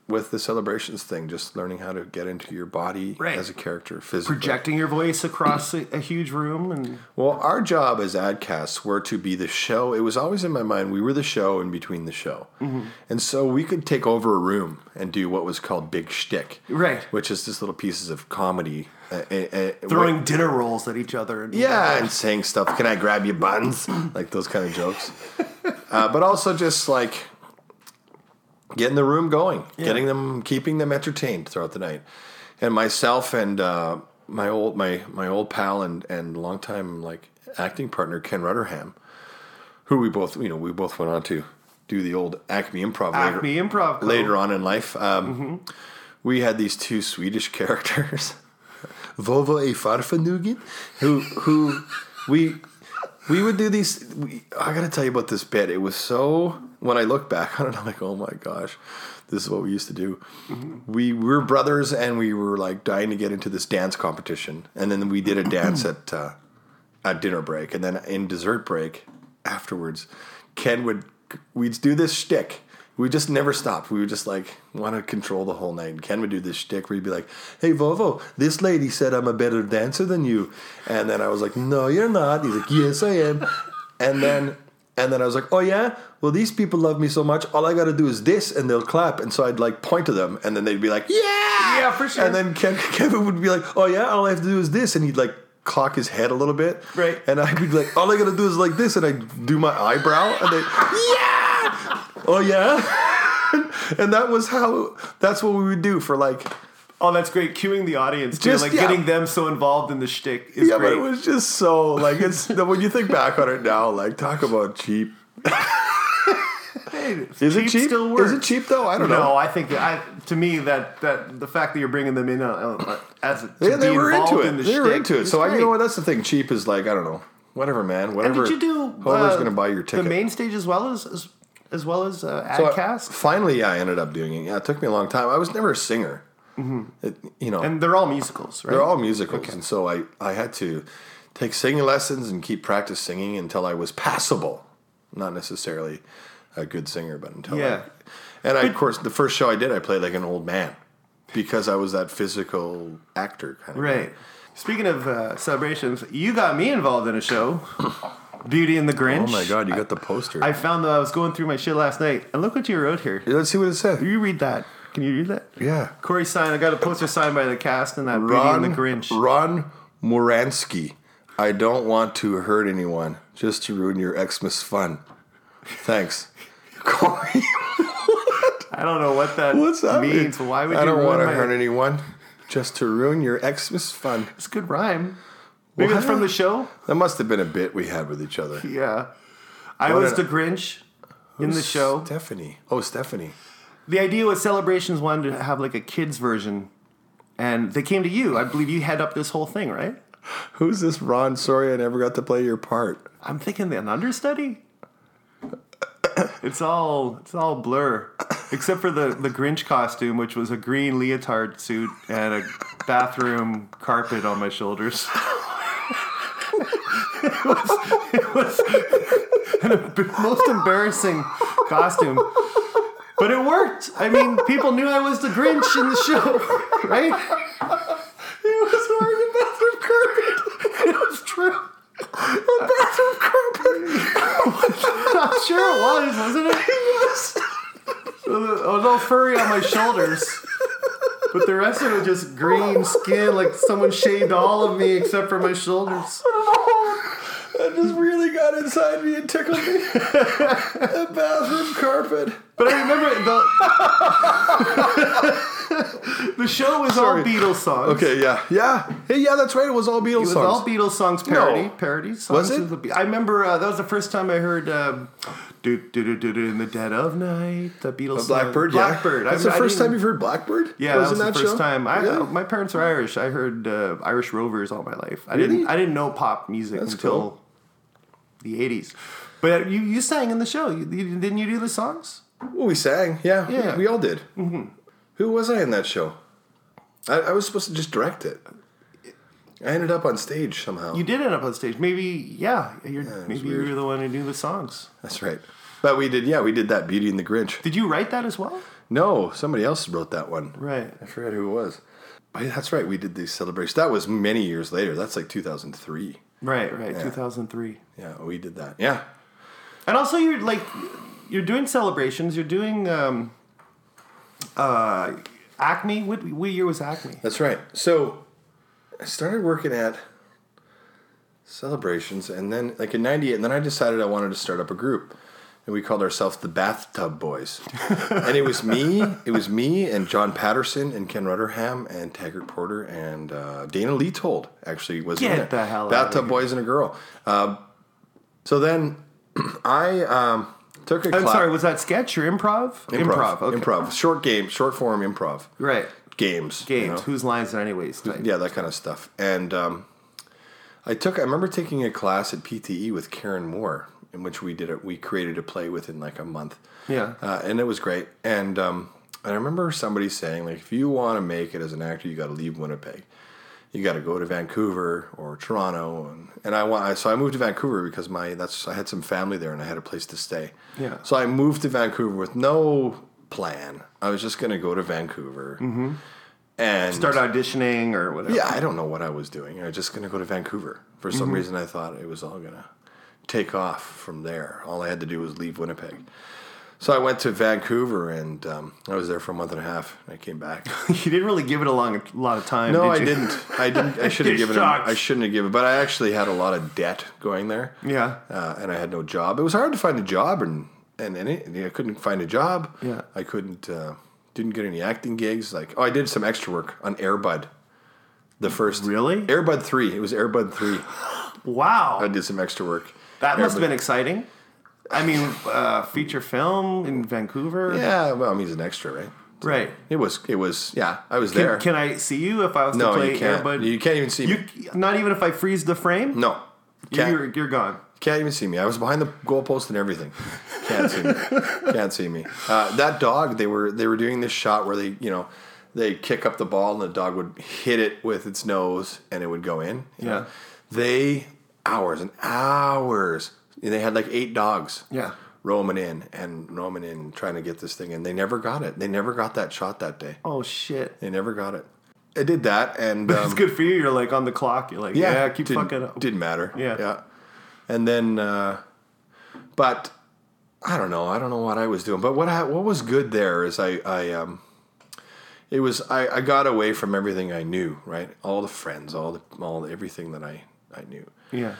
with the celebrations thing. Just learning how to get into your body Right. as a character, physically. Projecting your voice across a, a huge room and Well, our job as adcasts were to be the show. It was always in my mind we were the show in between the show, Mm-hmm. and so we could take over a room and do what was called big shtick, Right. Which is just little pieces of comedy, uh, uh, uh, throwing dinner rolls at each other. And yeah, and saying stuff. Can I grab your buns? like those kind of jokes. Uh, but also just like getting the room going, getting them, keeping them entertained throughout the night. And myself and uh, my old my my old pal and and longtime like acting partner Ken Rutterham, who we both you know we both went on to do the old Acme Improv later, Acme Improv. Club. later on in life. Um, We had these two Swedish characters, Vovo e Farfanugen, who who we we would do these. We, I got to tell you about this bit. It was so. When I look back on it, I'm like, oh my gosh, this is what we used to do. We were brothers, and we were like dying to get into this dance competition, and then we did a dance at uh, at dinner break, and then in dessert break afterwards, Ken would we'd do this shtick. We just never stopped. We would just like want to control the whole night. And Ken would do this shtick where he'd be like, "Hey Vovo, this lady said I'm a better dancer than you," and then I was like, "No, you're not." He's like, "Yes, I am," and then and then I was like, "Oh yeah, well these people love me so much. All I got to do is this, and they'll clap." And so I'd like point to them, and then they'd be like, "Yeah, Yeah, for sure. And then Kevin would be like, "Oh yeah, all I have to do is this," and he'd like cock his head a little bit, Right. And I'd be like, "All I got to do is like this," and I do my eyebrow, and they, yeah, oh yeah. and that was how that's what we would do for like Oh, that's great. Cueing the audience, too. Just- like yeah. getting them so involved in the shtick is yeah great. but it was just so like it's when you think back on it now like talk about cheap. Hey, is it cheap Still works. is it cheap though? I don't No, know. I think I, to me that that the fact that you're bringing them in uh, uh, as to yeah, they were into it. in the they were into it. so I, you know what? That's the thing. Cheap is like i don't know. Whatever man. And whatever. did you do whoever's uh, gonna buy your ticket. the main stage as well as as, as well as uh, ad So I- finally i ended up doing it. Yeah it took me a long time. I was never a singer it, you know And they're all musicals, right? They're all musicals, and so I, I had to take singing lessons and keep practice singing until I was passable. Not necessarily a good singer, but until Yeah. I, and I, of course, the first show I did, I played like an old man because I was that physical actor kind of Right. Speaking of uh, celebrations, you got me involved in a show, Beauty and the Grinch. Oh my god, you got the poster. I found that I was going through my shit last night, and look what you wrote here. Let's see what it said. You read that? Can you read that? Yeah, Cory signed. I got a poster signed by the cast and that Beauty Ron and the Grinch. Ron Moransky. I don't want to hurt anyone, just to ruin your Xmas fun. Thanks, Cory. I don't know what that What's that means. mean? Why would you? I don't want to my- hurt anyone, just to ruin your Xmas fun. It's a good rhyme. Maybe it's from the show. That must have been a bit we had with each other. Yeah, I What was an- the Grinch in the oh, show. Stephanie. Oh, Stephanie. The idea was celebrations wanted to have like a kids version, and they came to you. I believe you head up this whole thing, right? Who's this Ron? Sorry, I never got to play your part. I'm thinking an understudy. It's all it's all blur, except for the the Grinch costume, which was a green leotard suit and a bathroom carpet on my shoulders. it was it was an most embarrassing costume, but it worked. I mean, people knew I was the Grinch in the show, right? He was wearing a bathroom carpet. It was true. A bathroom carpet. I'm sure it was, wasn't it? It was. It was all furry on my shoulders. But the rest of it just green skin, like someone shaved all of me except for my shoulders. That just really got inside me and tickled me. a bathroom carpet. But I remember the the show was Sorry. all Beatles songs. Okay, yeah, yeah, hey, yeah. That's right. It was all Beatles It was songs. all Beatles songs parody, No. parodies. Songs Was it? Be- I remember uh, that was the first time I heard um, do, do, do, do, do, in the dead of night. The Beatles. song. Blackbird. yeah. Blackbird. That's I, the first time you've heard Blackbird. Yeah, that was in the first show? time. I, uh, my parents are Irish. I heard uh, Irish Rovers all my life. I Really? didn't. I didn't know pop music That's until cool. the '80s. But you, you sang in the show. You, didn't you do the songs? Well, we sang. Yeah, Yeah. We, we all did. Mm-hmm. Who was I in that show? I, I was supposed to just direct it. I ended up on stage somehow. You did end up on stage. Maybe, yeah. You're, was maybe you were the one who knew the songs. That's right. But we did. Yeah, we did that. Beauty and the Grinch. Did you write that as well? No, somebody else wrote that one. Right. I forgot who it was. But that's right. We did these celebrations. That was many years later. That's like 2003. Right. Right. 2003. Yeah, we did that. Yeah. And also, you're like, you're doing celebrations. You're doing um, uh, Acme. What, what year was Acme? That's right. So I started working at celebrations and then like in 98 and then I decided I wanted to start up a group and we called ourselves the Bathtub Boys. and it was me, it was me and John Patterson and Ken Rutherham and Taggart Porter and uh, Dana Leetold actually was in Get there. the hell Bathtub here. Boys and a girl. Uh, so then I um, took a I'm class. sorry. Was that sketch or improv? improv. okay. Improv. Short game, short form improv. Right. Games. you Games. know? Whose lines are anyways? Type. yeah, that kind of stuff. And um, I took. I remember taking a class at PTE with Karen Moore, in which we did it. We created a play within like a month. Yeah. uh, and it was great. And um, and I remember somebody saying like, if you want to make it as an actor, you got to leave Winnipeg. You got to go to Vancouver or Toronto, and, and I want. I, so I moved to Vancouver because my that's I had some family there and I had a place to stay. Yeah. So I moved to Vancouver with no plan. I was just going to go to Vancouver mm-hmm. and Start auditioning or whatever. yeah, I don't know what I was doing. I was just going to go to Vancouver. For some mm-hmm. reason, I thought it was all going to take off from there. All I had to do was leave Winnipeg. So I went to Vancouver and um, I was there for a month and a half. And I came back. you didn't really give it a long a lot of time. No, did I didn't. I didn't. I should have given. It. I shouldn't have given. It. But I actually had a lot of debt going there. Yeah. Uh, and I had no job. It was hard to find a job, and and, and it, I couldn't find a job. Yeah. I couldn't. Uh, didn't get any acting gigs. Like oh, I did some extra work on Airbud. The first Really? Airbud three. It was Airbud three. Wow. I did some extra work. that must have been exciting. I mean, uh, feature film in Vancouver. Yeah, well, I mean, he's an extra, right? Right. It was. It was. Yeah, I was Can, there. can I see you if I was no, to play you can't. Airbud? You can't even see me. You- not even if I freeze the frame. no, can't. you're you're gone. Can't even see me. I was behind the goalpost and everything. Can't see me. Can't see me. Uh, that dog. They were they were doing this shot where they you know they kick up the ball and the dog would hit it with its nose and it would go in. Yeah. know. They hours and hours. They had like eight dogs. Yeah. Roaming in and roaming in, trying to get this thing, and they never got it. They never got that shot that day. Oh shit. They never got it. I did that, and It's um, good for you. You're like on the clock. You're like, yeah, keep didn't, fucking up. Didn't matter. Yeah. yeah. And then, uh, but I don't know. I don't know what I was doing. But what I, what was good there is I I um, it was I, I got away from everything I knew. Right, all the friends, all the all the, everything that I I knew, Yeah.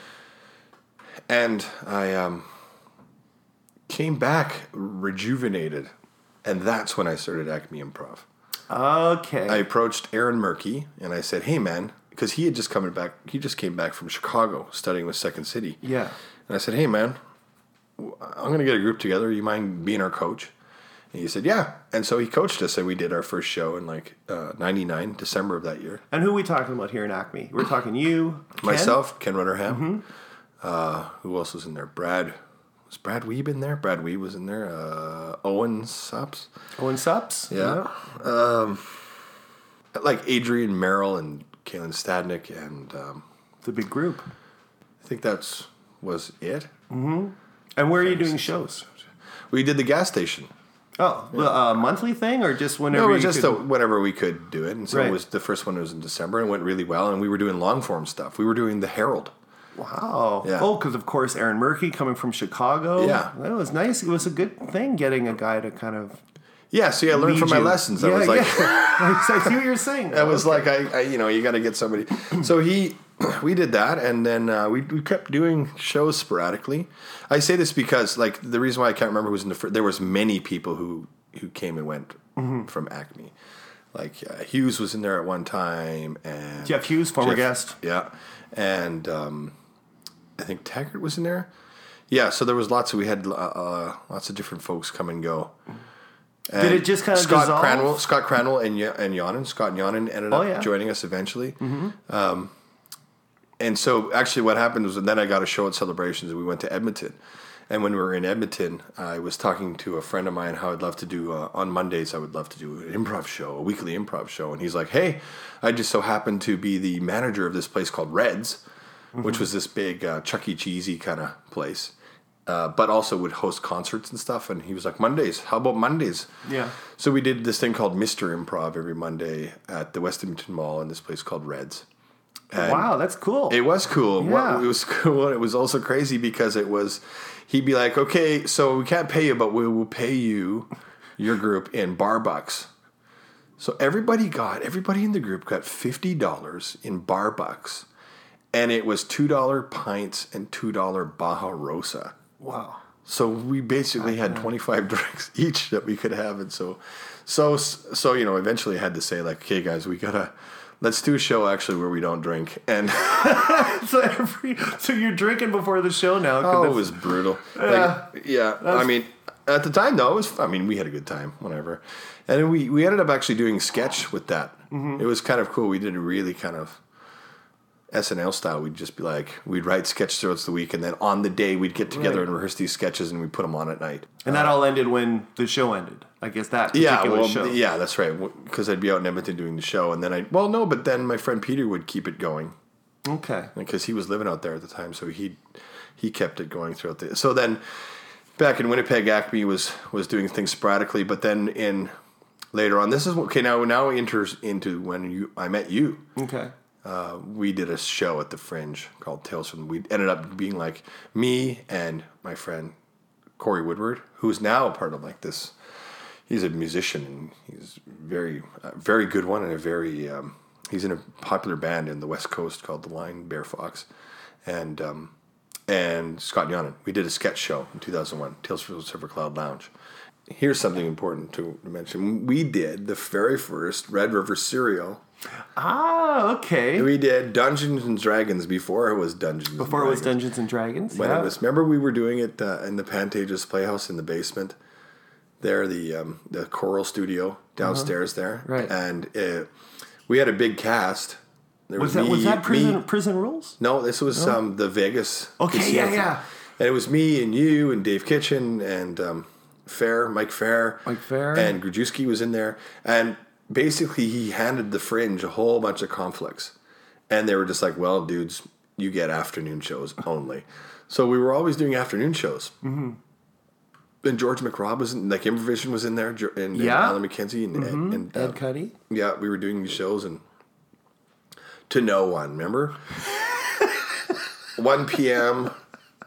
And I um, came back rejuvenated, and that's when I started Acme Improv. Okay. I approached Aaron Merke and I said, "Hey, man," because he had just coming back. He just came back from Chicago studying with Second City. yeah. And I said, "Hey, man, I'm going to get a group together. You mind being our coach?" And he said, "Yeah." And so he coached us, and we did our first show in like uh, '99, December of that year. And who are we talking about here in Acme? We're talking you, Ken? Myself, Ken Rutterham. Mm-hmm. Uh, who else was in there? Brad. Was Brad Weeb in there? Brad Weeb was in there. Uh, Owen Sups. Owen Sups. Yeah. Um, like Adrian Merrill and Kaylin Stadnick, and um, a big group. I think that's was it. And where are you doing shows? We did the gas station. Oh, well, a monthly thing or just whenever? No, it just could- a, whenever we could do it, and so Right. it was the first one was in December and it went really well, and we were doing long form stuff. We were doing the Herald. Wow. Yeah. Oh, because of course Aaron Merke coming from Chicago. Yeah. That was nice. It was a good thing getting a guy to kind of. Yeah, see, I learned from my you. lessons. I was like, yeah. I see what you're saying. I was like, I, I, you know, you got to get somebody. So he, we did that, and then uh, we we kept doing shows sporadically. I say this because, like, the reason why I can't remember who was in the first, there was many people who who came and went Mm-hmm. from Acme. Like uh, Hughes was in there at one time, and Jeff Hughes, former guest. yeah, and um, I think Taggart was in there. Yeah, so there was lots of we had uh, uh, lots of different folks come and go. Did it just kind of Scott dissolve? Cranwell, Scott Cranwell, and Yo- and Yonan, Scott and Yonan ended Oh, up yeah. Mm-hmm. joining us eventually. Um, and so, actually, what happened was, then I got a show at Celebrations, and we went to Edmonton. And when we were in Edmonton, I was talking to a friend of mine how I'd love to do uh, on Mondays. I would love to do an improv show, a weekly improv show. And he's like, "Hey, I just so happen to be the manager of this place called Reds, Mm-hmm. which was this big uh, Chuck E. Cheesy kind of place, uh, but also would host concerts and stuff." And he was like, "Mondays? How about Mondays?" Yeah. So we did this thing called Mr. Improv every Monday at the West Edmonton Mall in this place called Reds. And wow, that's cool. It was cool. What- Yeah. it was cool. It was also crazy because it was, he'd be like, okay, so we can't pay you, but we will pay you, your group, in bar bucks. So everybody got, everybody in the group got $50 in bar bucks. And it was $2 pints and $2 Baja Rosa. wow. So we basically had 25 drinks each that we could have, and so, so, so you know, eventually I had to say like, okay, guys, we gotta let's do a show actually where we don't drink, and So every so you're drinking before the show now. oh, it was brutal. Like, yeah, I mean, at the time though, it was. I mean, we had a good time, whatever, and we we ended up actually doing sketch with that. Mm-hmm. It was kind of cool. We did a really kind of SNL style. We'd just be like, we'd write sketches throughout the week, and then on the day we'd get together Right. and rehearse these sketches, and we put them on at night. And that uh, all ended when the show ended. I guess that Yeah, well, show. yeah, that's right. Because I'd be out in Edmonton doing the show, and then I, well, no, but then my friend Peter would keep it going Okay. because he was living out there at the time, so he he kept it going throughout the. So then, back in Winnipeg, Acme was was doing things sporadically, but then in later on, this is okay. Now now enters into when you I met you. Okay. We did a show at the Fringe called Tales from. We ended up being like me and my friend Corey Woodward, who's now a part of like this. He's a musician and he's very, uh, very good one and a very. Um, he's in a popular band in the West Coast called the Lion Bear Fox, and um, and Scott Yonan. We did a sketch show in 2001, Tales from the Silver Cloud Lounge. Here's something important to mention. We did the very first Red River serial Ah, okay. we did Dungeons and Dragons before it was Dungeons. and Before it was. Dungeons and Dragons. When yeah. it was, remember we were doing it uh, in the Pantages Playhouse in the basement. There, the um, the choral studio downstairs there, Uh-huh. Right. And uh, we had a big cast. There was that was that prison me- prison rules? No, this was um, the Vegas. Okay, yeah, yeah. And it was me and you and Dave Kitchen and um, Fair, Mike Fair. Mike Fair. And Grajewski was in there. And basically, he handed the Fringe a whole bunch of conflicts. And they were just like, well, dudes, you get afternoon shows only. So we were always doing afternoon shows. Mm-hmm. And George McRobb was in, like, Improvision was in there, Jo- and, and Yeah. Alan McKenzie, and, and, and, uh, Ed Cuddy. yeah, we were doing these shows and to no one, remember? 1 p.m.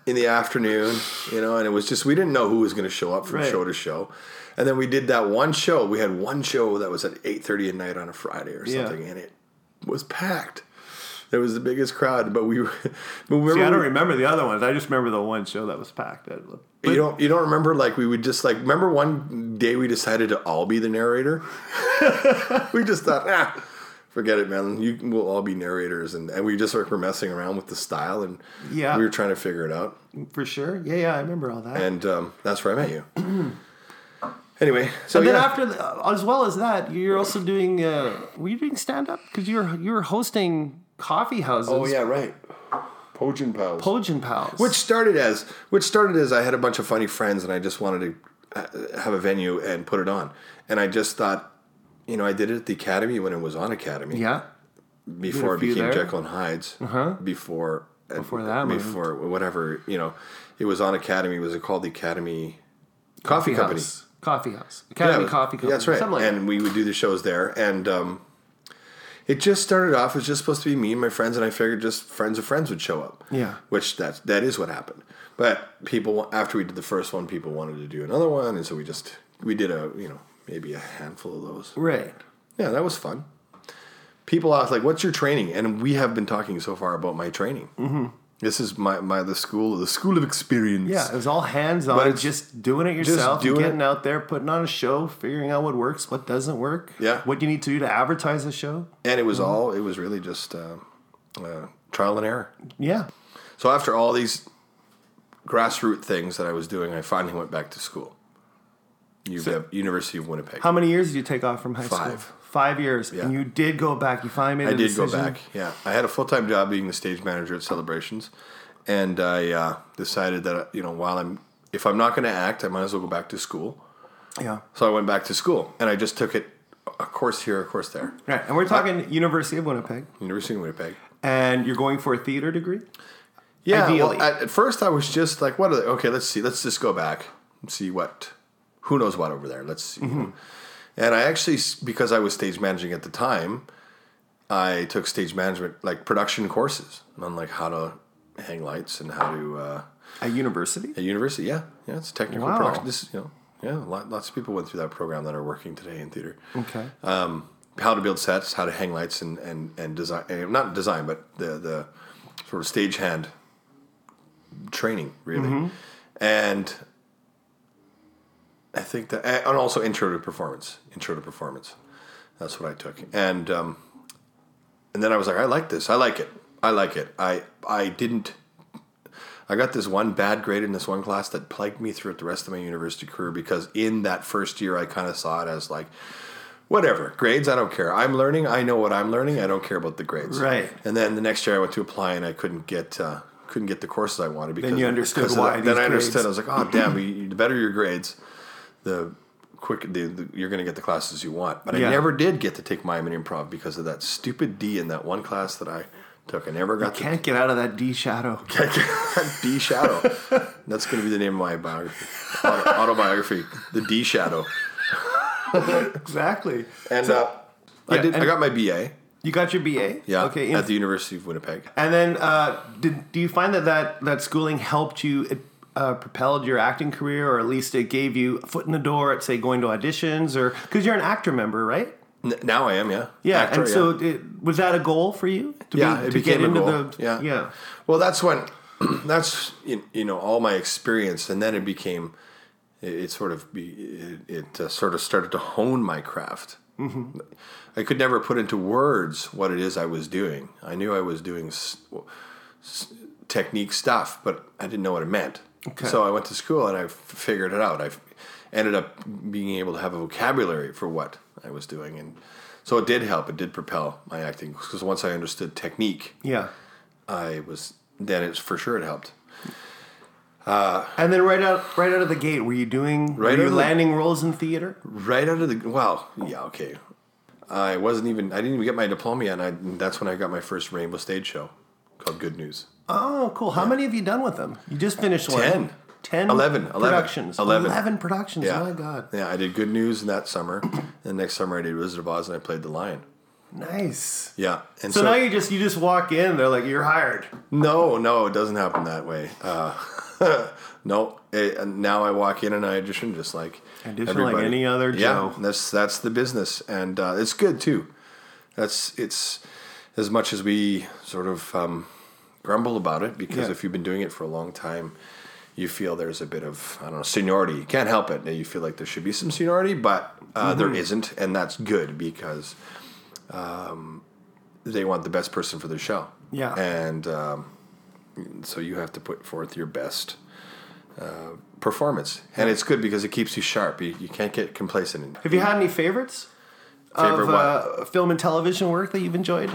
in the afternoon, you know, and it was just, we didn't know who was going to show up from Right. show to show. And then we did that one show. We had one show that was at 8.30 at night on a Friday or Yeah. something, and it was packed. It was the biggest crowd, but we were, but See, I don't we- remember the other ones. I just remember the one show that was packed. But, you don't you don't remember like we would just like remember one day we decided to all be the narrator. we just thought ah, forget it, man. You we'll all be narrators, and, and we just like, were messing around with the style, and Yeah. we were trying to figure it out, for sure. Yeah, yeah, I remember all that. and um, that's where I met you. anyway, so and then yeah, after, the, uh, as well as that, you're also doing. Uh, were you doing stand up? Because you were you were hosting coffee houses. oh yeah, right, Pojin Pals. Pojin Pals. which started as which started as I had a bunch of funny friends and I just wanted to uh, have a venue and put it on. And I just thought, you know, I did it at the Academy when it was on Academy. yeah, Before it became there. Jekyll and Hyde's. Uh-huh. Before Before that, maybe. Before whatever, you know, it was on Academy. Was it called the Academy Coffee, Company? House. Coffee House. Academy Yeah, Coffee Company. That's right. Something like and we would do the shows there. And um, it just started off as just supposed to be me and my friends, and I figured just friends of friends would show up. Yeah. Which that's that is what happened. But people after we did the first one, people wanted to do another one, and so we just we did a you know maybe a handful of those. Right. Yeah, that was fun. People ask like, "What's your training?" And we have been talking so far about my training. Mm-hmm. This is my my the school the school of experience. Yeah, it was all hands on, just doing it yourself, doing getting it. out there, putting on a show, figuring out what works, what doesn't work. Yeah. What you need to do to advertise the show. and it was all it was really just uh, uh, trial and error. Yeah. So after all these grassroots things that I was doing, I finally went back to school. U- University of Winnipeg. How many years did you take off from high school? Five. Years. Yeah. And you did go back. You finally made I did go back. Yeah, I had a full time job being the stage manager at Celebrations, and I uh, decided that you know while I'm if I'm not going to act, I might as well go back to school. Yeah. So I went back to school, and I just took it a course here, a course there. Right. And we're talking University of Winnipeg. University of Winnipeg. And you're going for a theater degree? Yeah. Ideally. Well, at, at first, I was just like, "What? Are they? Okay, let's see. Let's just go back and see what. Who knows what over there? Let's see." Mm-hmm. And I actually, because I was stage managing at the time, I took stage management like production courses on like how to hang lights and how to uh, At university? at university. Yeah, yeah, it's technical Wow. production. This, you know, yeah, lot, lots of people went through that program that are working today in theater Okay. how to build sets, how to hang lights, and and and design. eh, Not design, but the the sort of stagehand training, really. And I think that, and also intro to performance. Intro to performance. That's what I took, and um, and then I was like, I like this. I like it. I like it. I I didn't. I got this one bad grade in this one class that plagued me throughout the rest of my university career because in that first year I kind of saw it as like whatever grades. I don't care. I'm learning. I know what I'm learning. I don't care about the grades. Right. And then the next year I went to apply and I couldn't get uh, couldn't get the courses I wanted because then you understood why. Then I understood. grades- I was like, oh damn, the better your grades, the quick the, the, you're going to get the classes you want. But Yeah. I never did get to take mime and improv because of that stupid D in that one class that I took. I never got to Can't get out of that D shadow. D Shadow. That's going to be the name of my biography, Auto- autobiography, the D Shadow. Exactly. And uh, I Yeah, did. I got my BA. You got your BA. Yeah, Okay. at the University of Winnipeg. and then, uh, did do you find that that, that schooling helped you? Uh, propelled your acting career, or at least it gave you a foot in the door at, say, going to auditions, or because you're an actor member, right? N- now I am, yeah. Yeah, Actor, and so it, was that a goal for you? To yeah, be, it to became get a into goal. the yeah, yeah. Well, that's when that's you you know all my experience, and then it became it, it sort of be it, it uh, sort of started to hone my craft. Mm-hmm. I could never put into words what it is I was doing. I knew I was doing s- s- technique stuff, but I didn't know what it meant. Okay. So I went to school and I figured it out. I ended up being able to have a vocabulary for what I was doing, and so it did help. It did propel my acting because once I understood technique, Yeah. I was then it's for sure it helped. And then right out right out of the gate, were you doing Right were you of the- landing roles in theater? Right out of the well, yeah, okay. I wasn't even I didn't even get my diploma yet, and I, that's when I got my first rainbow stage show called Good News. Oh, cool. How many have you done with them? You just finished one. Ten. 10 Eleven. Eleven. productions. Eleven. 11 productions. Yeah, Oh my god. Yeah, I did Good News in that summer, and next summer I did Wizard of Oz, and I played the lion. Nice. Yeah, and So, now you just you just walk in, they're like you're hired. No, no, it doesn't happen that way. Uh, no, it, now I walk in and I audition just like Audition like any other job. Yeah, that's that's the business, and uh, it's good too. That's it's as much as we sort of um, grumble about it because Yeah. if you've been doing it for a long time, you feel there's a bit of I don't know seniority. You can't help it. You feel like there should be some seniority, but uh, there isn't, and that's good because um, they want the best person for their show. Yeah. and um, so you have to put forth your best uh, performance, and it's good because it keeps you sharp. You, you can't get complacent. In, Have you had any favorites Favorite of what? uh, film and television work that you've enjoyed?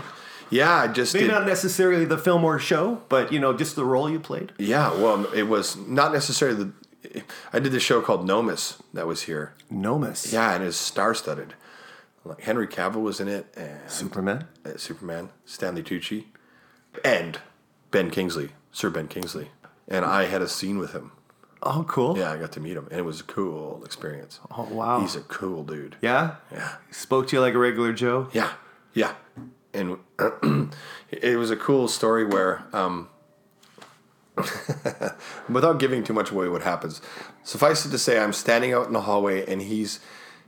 Yeah, I just Maybe did. not necessarily the film or show, but you know, just the role you played. yeah, well, it was not necessarily the. I did this show called Nomis that was here. Nomis. Yeah, and it's star-studded. Like Henry Cavill was in it, and Superman. uh, Superman, Stanley Tucci, and Ben Kingsley, Sir Ben Kingsley, and I had a scene with him. Oh, cool. Yeah, I got to meet him, and it was a cool experience. Oh, wow. He's a cool dude. yeah. Yeah. Spoke to you like a regular Joe. Yeah, yeah, and it was a cool story where, um, without giving too much away, what happens? Suffice it to say, I'm standing out in the hallway, and he's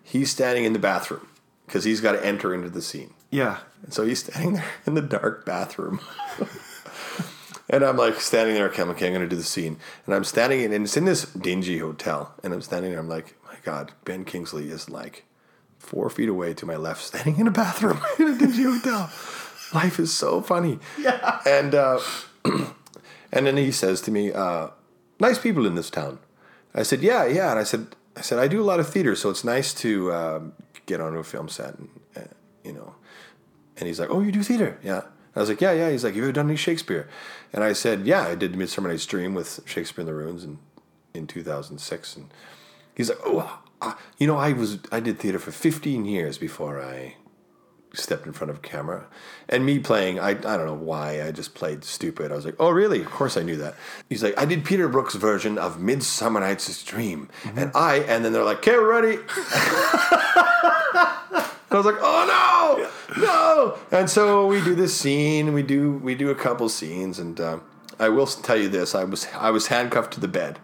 he's standing in the bathroom because he's got to enter into the scene. Yeah. And so he's standing there in the dark bathroom. and I'm like standing there, okay, I'm okay, I'm going to do the scene. And I'm standing in, and it's in this dingy hotel. And I'm standing there, I'm like, my God, Ben Kingsley is like four feet away to my left, standing in a bathroom in a dingy hotel. Life is so funny. Yeah. And, uh, and then he says to me, uh, nice people in this town. I said, yeah, yeah. And I said, I said, I do a lot of theater, so it's nice to um, get onto a film set and, uh, you know, and he's like, "Oh, you do theater?" Yeah. I was like, "Yeah, yeah." He's like, "Have you ever done any Shakespeare?" And I said, "Yeah, I did Midsummer Night's Dream with Shakespeare in the Ruins in in 2006." And he's like, "Oh, uh, you know, I was I did theater for 15 years before I stepped in front of a camera." And me playing, I I don't know why, I just played stupid. I was like, "Oh, really? Of course I knew that." He's like, "I did Peter Brook's version of Midsummer Night's Dream," and I and then they're like, "Okay, ready." I was like, "Oh no, no!" And so we do this scene. We do we do a couple scenes, and uh, I will tell you this: I was I was handcuffed to the bed,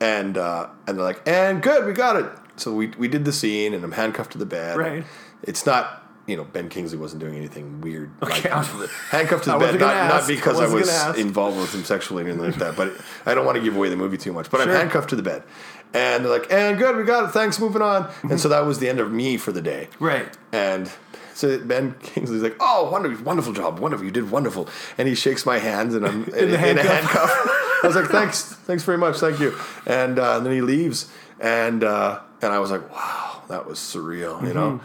and uh, and they're like, "And good, we got it." So we we did the scene, and I'm handcuffed to the bed. Right. It's not. You know, Ben Kingsley wasn't doing anything weird. Okay. Like, handcuffed to the bed, not, not because I I was involved with him sexually or anything like that. But I don't want to give away the movie too much. But I'm handcuffed to the bed, and they're like, "And good, we got it. Thanks, moving on." And so that was the end of me for the day. Right. And so Ben Kingsley's like, "Oh, wonderful, wonderful job, wonderful. You did wonderful." And he shakes my hands, and I'm in, the in a handcuff. I was like, "Thanks, thanks very much, thank you." And, uh, and then he leaves, and uh, and I was like, "Wow, that was surreal, you know.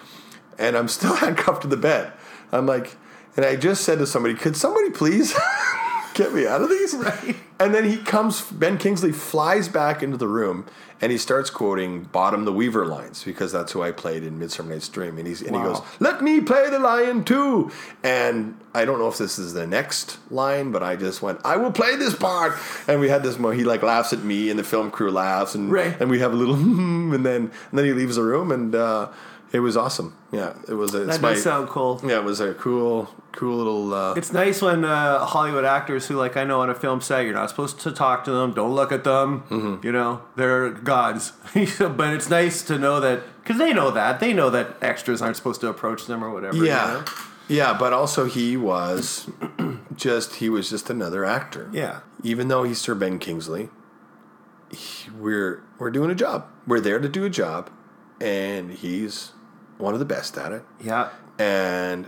And I'm still handcuffed to the bed. I'm like, and I just said to somebody, could somebody please get me out of these? Right. And then he comes, Ben Kingsley flies back into the room and he starts quoting Bottom the Weaver lines because that's who I played in Midsummer Night's Dream. And, he's, and he goes, Let me play the lion too. And I don't know if this is the next line, but I just went, I will play this part. And we had this moment. he like laughs at me and the film crew laughs and Right. and we have a little and then and then he leaves the room and uh, it was awesome. Yeah, it was a, it's That my, does sound cool. yeah, it was a cool cool little uh, It's nice when uh, Hollywood actors who, like I know on a film set, you're not supposed to talk to them, don't look at them. Mm-hmm. You know, they're gods. but it's nice to know that because they know that they know that extras aren't supposed to approach them or whatever. you Yeah. know? Yeah, but also he was just he was just another actor. Yeah. Even though he's Sir Ben Kingsley, he- we're we're doing a job. We're there to do a job, and he's one of the best at it. yeah. And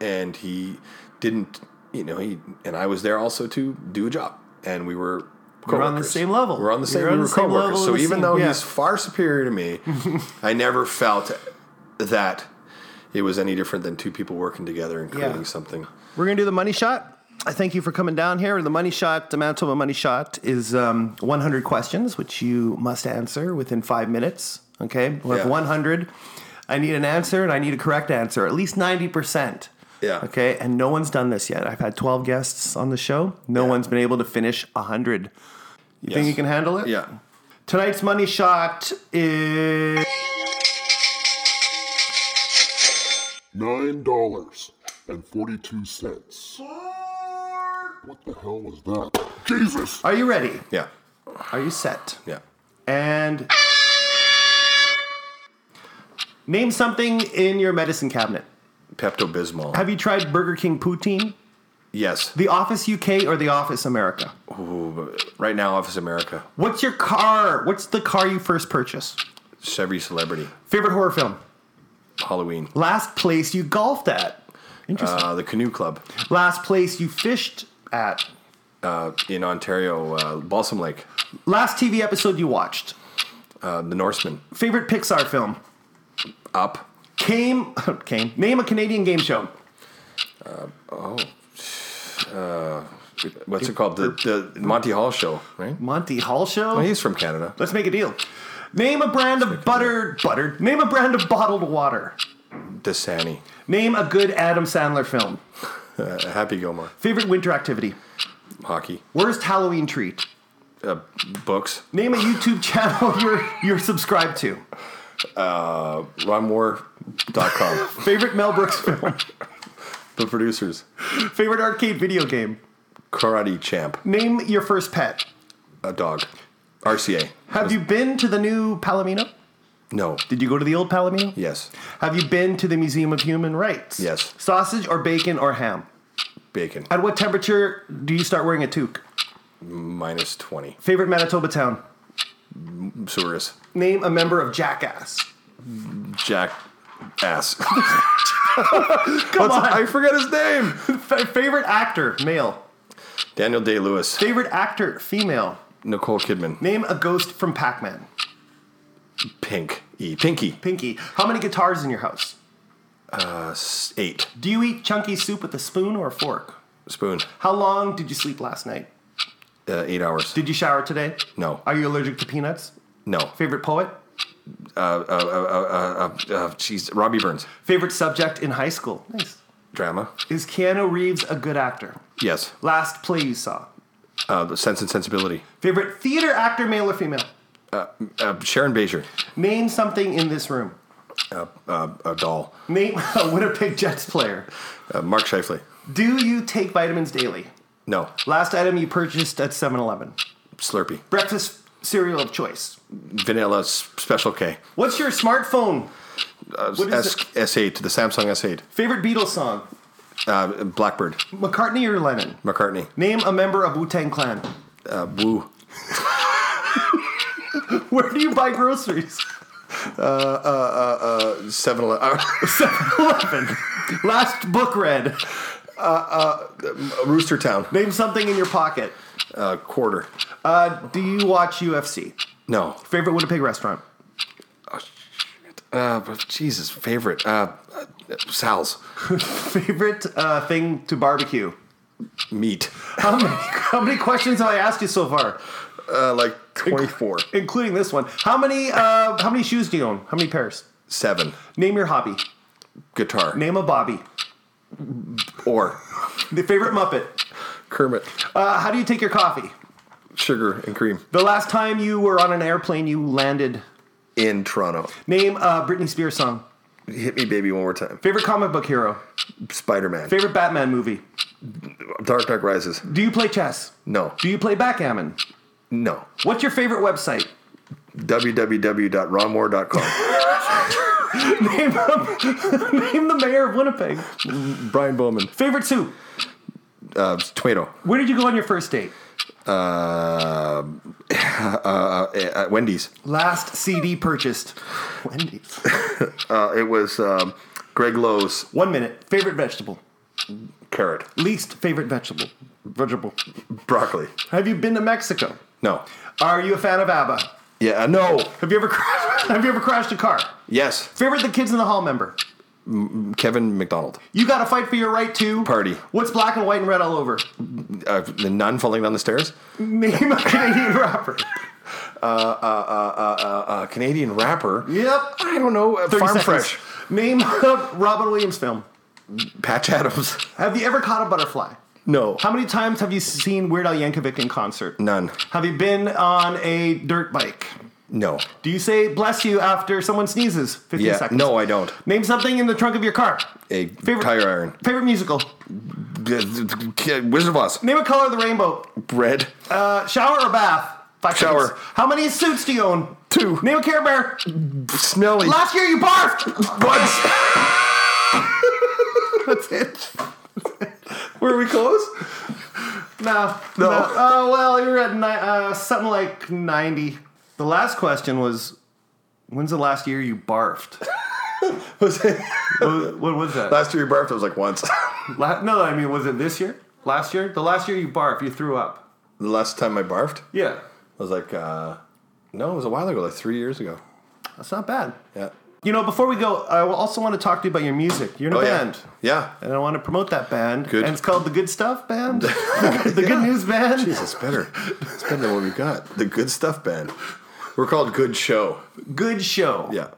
and he didn't, you know, he and I was there also to do a job, and we were. We're on the same level. We're on the same. You're on we were the same level coworkers. So even scene, though yeah. he's far superior to me, I never felt that it was any different than two people working together and creating Yeah. something. We're gonna do the money shot. I thank you for coming down here. The money shot, the Manitoba money shot, is um, 100 questions, which you must answer within five minutes. Okay, we have Yeah. 100. I need an answer, and I need a correct answer, at least 90 percent. Yeah. Okay, and no one's done this yet. I've had 12 guests on the show. No one's been able to finish 100. You think you can handle it? Yeah. Tonight's money shot is Nine dollars and forty-two cents. What the hell was that? Jesus! Are you ready? Yeah. Are you set? Yeah. And name something in your medicine cabinet. Pepto Bismol. Have you tried Burger King poutine? Yes. The Office UK or The Office America? Ooh, right now, Office America. What's your car? What's the car you first purchased? Chevy Celebrity. Favorite horror film? Halloween. Last place you golfed at? Interesting. Uh, the Canoe Club Last place you fished at? uh, in Ontario, uh, Balsam Lake. Last TV episode you watched? Uh, the Norseman. Favorite Pixar film? Up. Came, came. Name a Canadian game show. Oh. What's it called? The, the Monty Hall Show, right? Monty Hall Show? Well, he's from Canada. Let's make a deal. Name a brand of buttered, buttered. Name a brand of bottled water. Dasani. Name a good Adam Sandler film. Uh, Happy Gilmore. Favorite winter activity. Hockey. Worst Halloween treat. Uh, books. Name a YouTube channel you're you're subscribed to. Uh, RonMoore.com. Favorite Mel Brooks film. the producers. Favorite arcade video game. Karate Champ. Name your first pet. A dog. RCA. Have you been to the new Palomino? No. Did you go to the old Palomino? Yes. Have you been to the Museum of Human Rights? Yes. Sausage or bacon or ham? Bacon. At what temperature do you start wearing a toque? Minus 20. Favorite Manitoba town? Souris. Name a member of Jackass. Jack Ass. Come What's- on. I forget his name. F- favorite actor, male. Daniel Day Lewis. Favorite actor, female. Nicole Kidman. Name a ghost from Pac-Man. Pink. E. Pinky. Pinky. How many guitars in your house? Uh, s- Eight. Do you eat chunky soup with a spoon or a fork? Spoon. How long did you sleep last night? Uh, eight hours. Did you shower today? No. Are you allergic to peanuts? No. Favorite poet? Uh, Jeez. Robbie Burns. Favorite subject in high school? Nice. Drama. Is Keanu Reeves a good actor? Yes. Last play you saw? Uh, the Sense and Sensibility. Favorite theater actor, male or female? Uh, Sharon Bezier. Name something in this room. Uh, uh, a doll. Name a Winnipeg Jets player. Uh, Mark Scheifele. Do you take vitamins daily? No. Last item you purchased at 7 Eleven. Slurpee. Breakfast cereal of choice. Vanilla S- Special K. What's your smartphone? Uh, What is S- S8. The Samsung S8. Favorite Beatles song? Uh, Blackbird. McCartney or Lennon? McCartney. Name a member of Wu Tang Clan. Uh, Woo. Where do you buy groceries? 7 Eleven. 11. Last book read. Rooster Town. Name something in your pocket. Uh, quarter. Uh, do you watch UFC? No. Favorite Winnipeg restaurant? Uh, but Jesus, favorite. Uh, uh, Sal's Favorite uh, thing to barbecue? meat. How many, how many questions have I asked you so far? Uh, like twenty four, Including this one. How many uh, how many shoes do you own? How many pairs? seven. Name your hobby. Guitar Name a Bobby. Or The favorite Muppet. Kermit, Uh, how do you take your coffee? sugar and cream The last time you were on an airplane, you landed. in Toronto. Name a Britney Spears song. Hit me, baby, one more time. Favorite comic book hero. Spider Man. Favorite Batman movie. Dark Dark Rises. Do you play chess? No, Do you play backgammon? no. What's your favorite website? www.ronmore.com. Name, name the mayor of Winnipeg. Brian Bowman. Favorite soup. Uh, tomato. Where did you go on your first date? Uh, uh, uh, Wendy's. Last CD purchased. Wendy's. Uh, it was um, Greg Lowe's One minute. Favorite vegetable. carrot. Least favorite vegetable. Vegetable. Broccoli. Have you been to Mexico? No. Are you a fan of ABBA? Yeah, uh, no. Have you ever cra- have you ever crashed a car? Yes. Favorite the kids in the hall member. Kevin McDonald. You got to fight for your right to Party. What's black and white and red all over? Uh, the nun falling down the stairs. Name a Canadian rapper. Uh, uh, Canadian rapper. Yep. I don't know. Uh, 30 Farm seconds. Fresh. Name a Robin Williams film. Patch Adams. Have you ever caught a butterfly? No. How many times have you seen Weird Al Yankovic in concert? None. Have you been on a dirt bike? No. Do you say bless you after someone sneezes? 15 Yeah. seconds. No, I don't. Name something in the trunk of your car. A Favorite- tire iron. Favorite musical. Wizard of Oz. Name a color of the rainbow. Red. Uh, shower or bath? Five Shower. seconds. How many suits do you own? Two. Name a Care Bear. Smelly. Last year you barfed. Once. That's it. Were we close? No. No. Oh, well, you're at ni- uh, something like 90. The last question was when's the last year you barfed? Was it what, what was that? last year? you barfed, birthday was like once. La- no, I mean, was it this year? Last year? The last year you barfed, you threw up. the last time I barfed Yeah. I was like, uh, no, it was a while ago, like three years ago. That's not bad. Yeah. You know, before we go, I also want to talk to you about your music. You're in a Oh, band. Yeah. And I want to promote that band. Good. And it's called The Good Stuff Band. the Good News Band. Jeez, it's better. It's better than what we got. The Good Stuff Band. We're called Good Show. Good show. Yeah.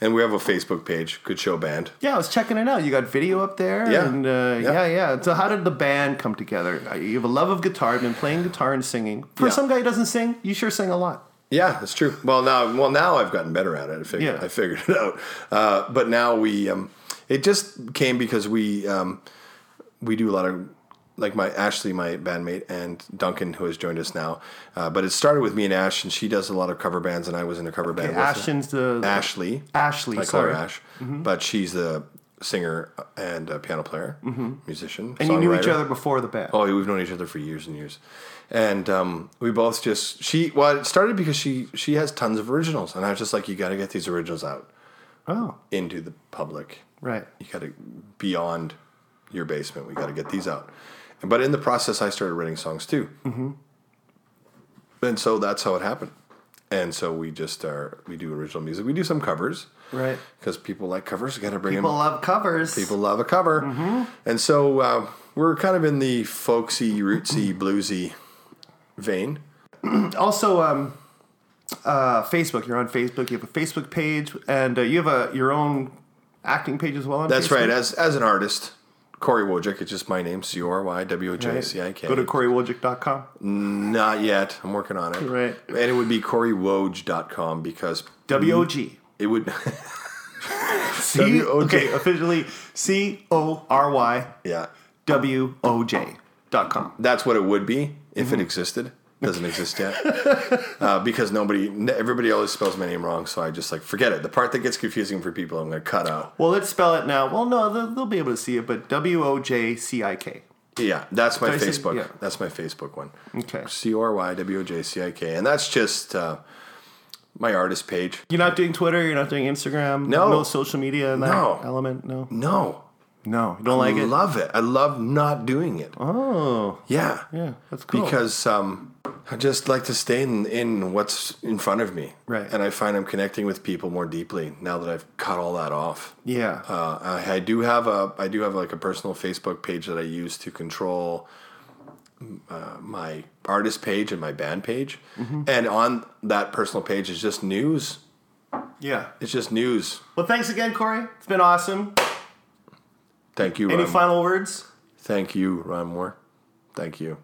And we have a Facebook page, Good Show Band. Yeah, I was checking it out. You got video up there. Yeah. And uh, Yeah. yeah. yeah, So how did the band come together? You have a love of guitar. You've been playing guitar and singing. For Yeah. some guy who doesn't sing, you sure sing a lot. Yeah, that's true. Well, now, well, now I've gotten better at it. I figured, Yeah. I figured it out. Uh, but now we, um, it just came because we, um, we do a lot of, like my Ashley, my bandmate, and Duncan, who has joined us now. Uh, but it started with me and Ash, and she does a lot of cover bands, and I was in a cover band. her. Ashton's the Ashley. Ashley. I call her sorry. Ash, but she's the singer and piano player, musician, And you knew each other before the band. Oh, we've known each other for years and years, and um, we both just she. Well, it started because she she has tons of originals, and I was just like, you got to get these originals out Oh, into the public. right. You got to beyond your basement. We got to get these out. But in the process, I started writing songs too, mm-hmm. and so that's how it happened. And so we just are we do original music. We do some covers, Right. Because people like covers. You got to bring People them. love covers. People love a cover, and so uh, we're kind of in the folksy, rootsy, bluesy vein. Also, um, uh, Facebook. You're on Facebook. You have a Facebook page, and uh, you have a your own acting page as well. That's Facebook? right. As as an artist, Cory Wojcik. It's just my name, C O R Y W O J C I K. Go to CoryWojcik.com. Not yet. I'm working on it. Right. And it would be CoryWoj.com because W O G. it would. C. W-O-J. Okay, officially C O R Y yeah. W O J dot com. That's what it would be if Mm-hmm. it existed. Doesn't exist yet. uh, because nobody, everybody always spells my name wrong. So I just like, forget it. The part that gets confusing for people, I'm going to cut out. Well, let's spell it now. Well, no, they'll, they'll be able to see it, but W O J C I K. Yeah, that's my Did I say- Facebook. yeah. That's my Facebook one. Okay. C O R Y W O J C I K, and that's just uh, my artist page. You're not doing Twitter. You're not doing Instagram. No. no social media in that No. element. No, No, no, you don't like it. I it. love it. I love not doing it. oh, Yeah, yeah, that's cool. because um, I just like to stay in, in what's in front of me. Right. And I find I'm connecting with people more deeply now that I've cut all that off. Yeah. Uh, I, I do have a I do have like a personal Facebook page that I use to control uh, my artist page and my band page, Mm-hmm. and on that personal page is just news. yeah. It's just news. Well, thanks again, Cory. It's been awesome. Thank you. Any Ron. final words? Thank you, Ryan Moore. Thank you.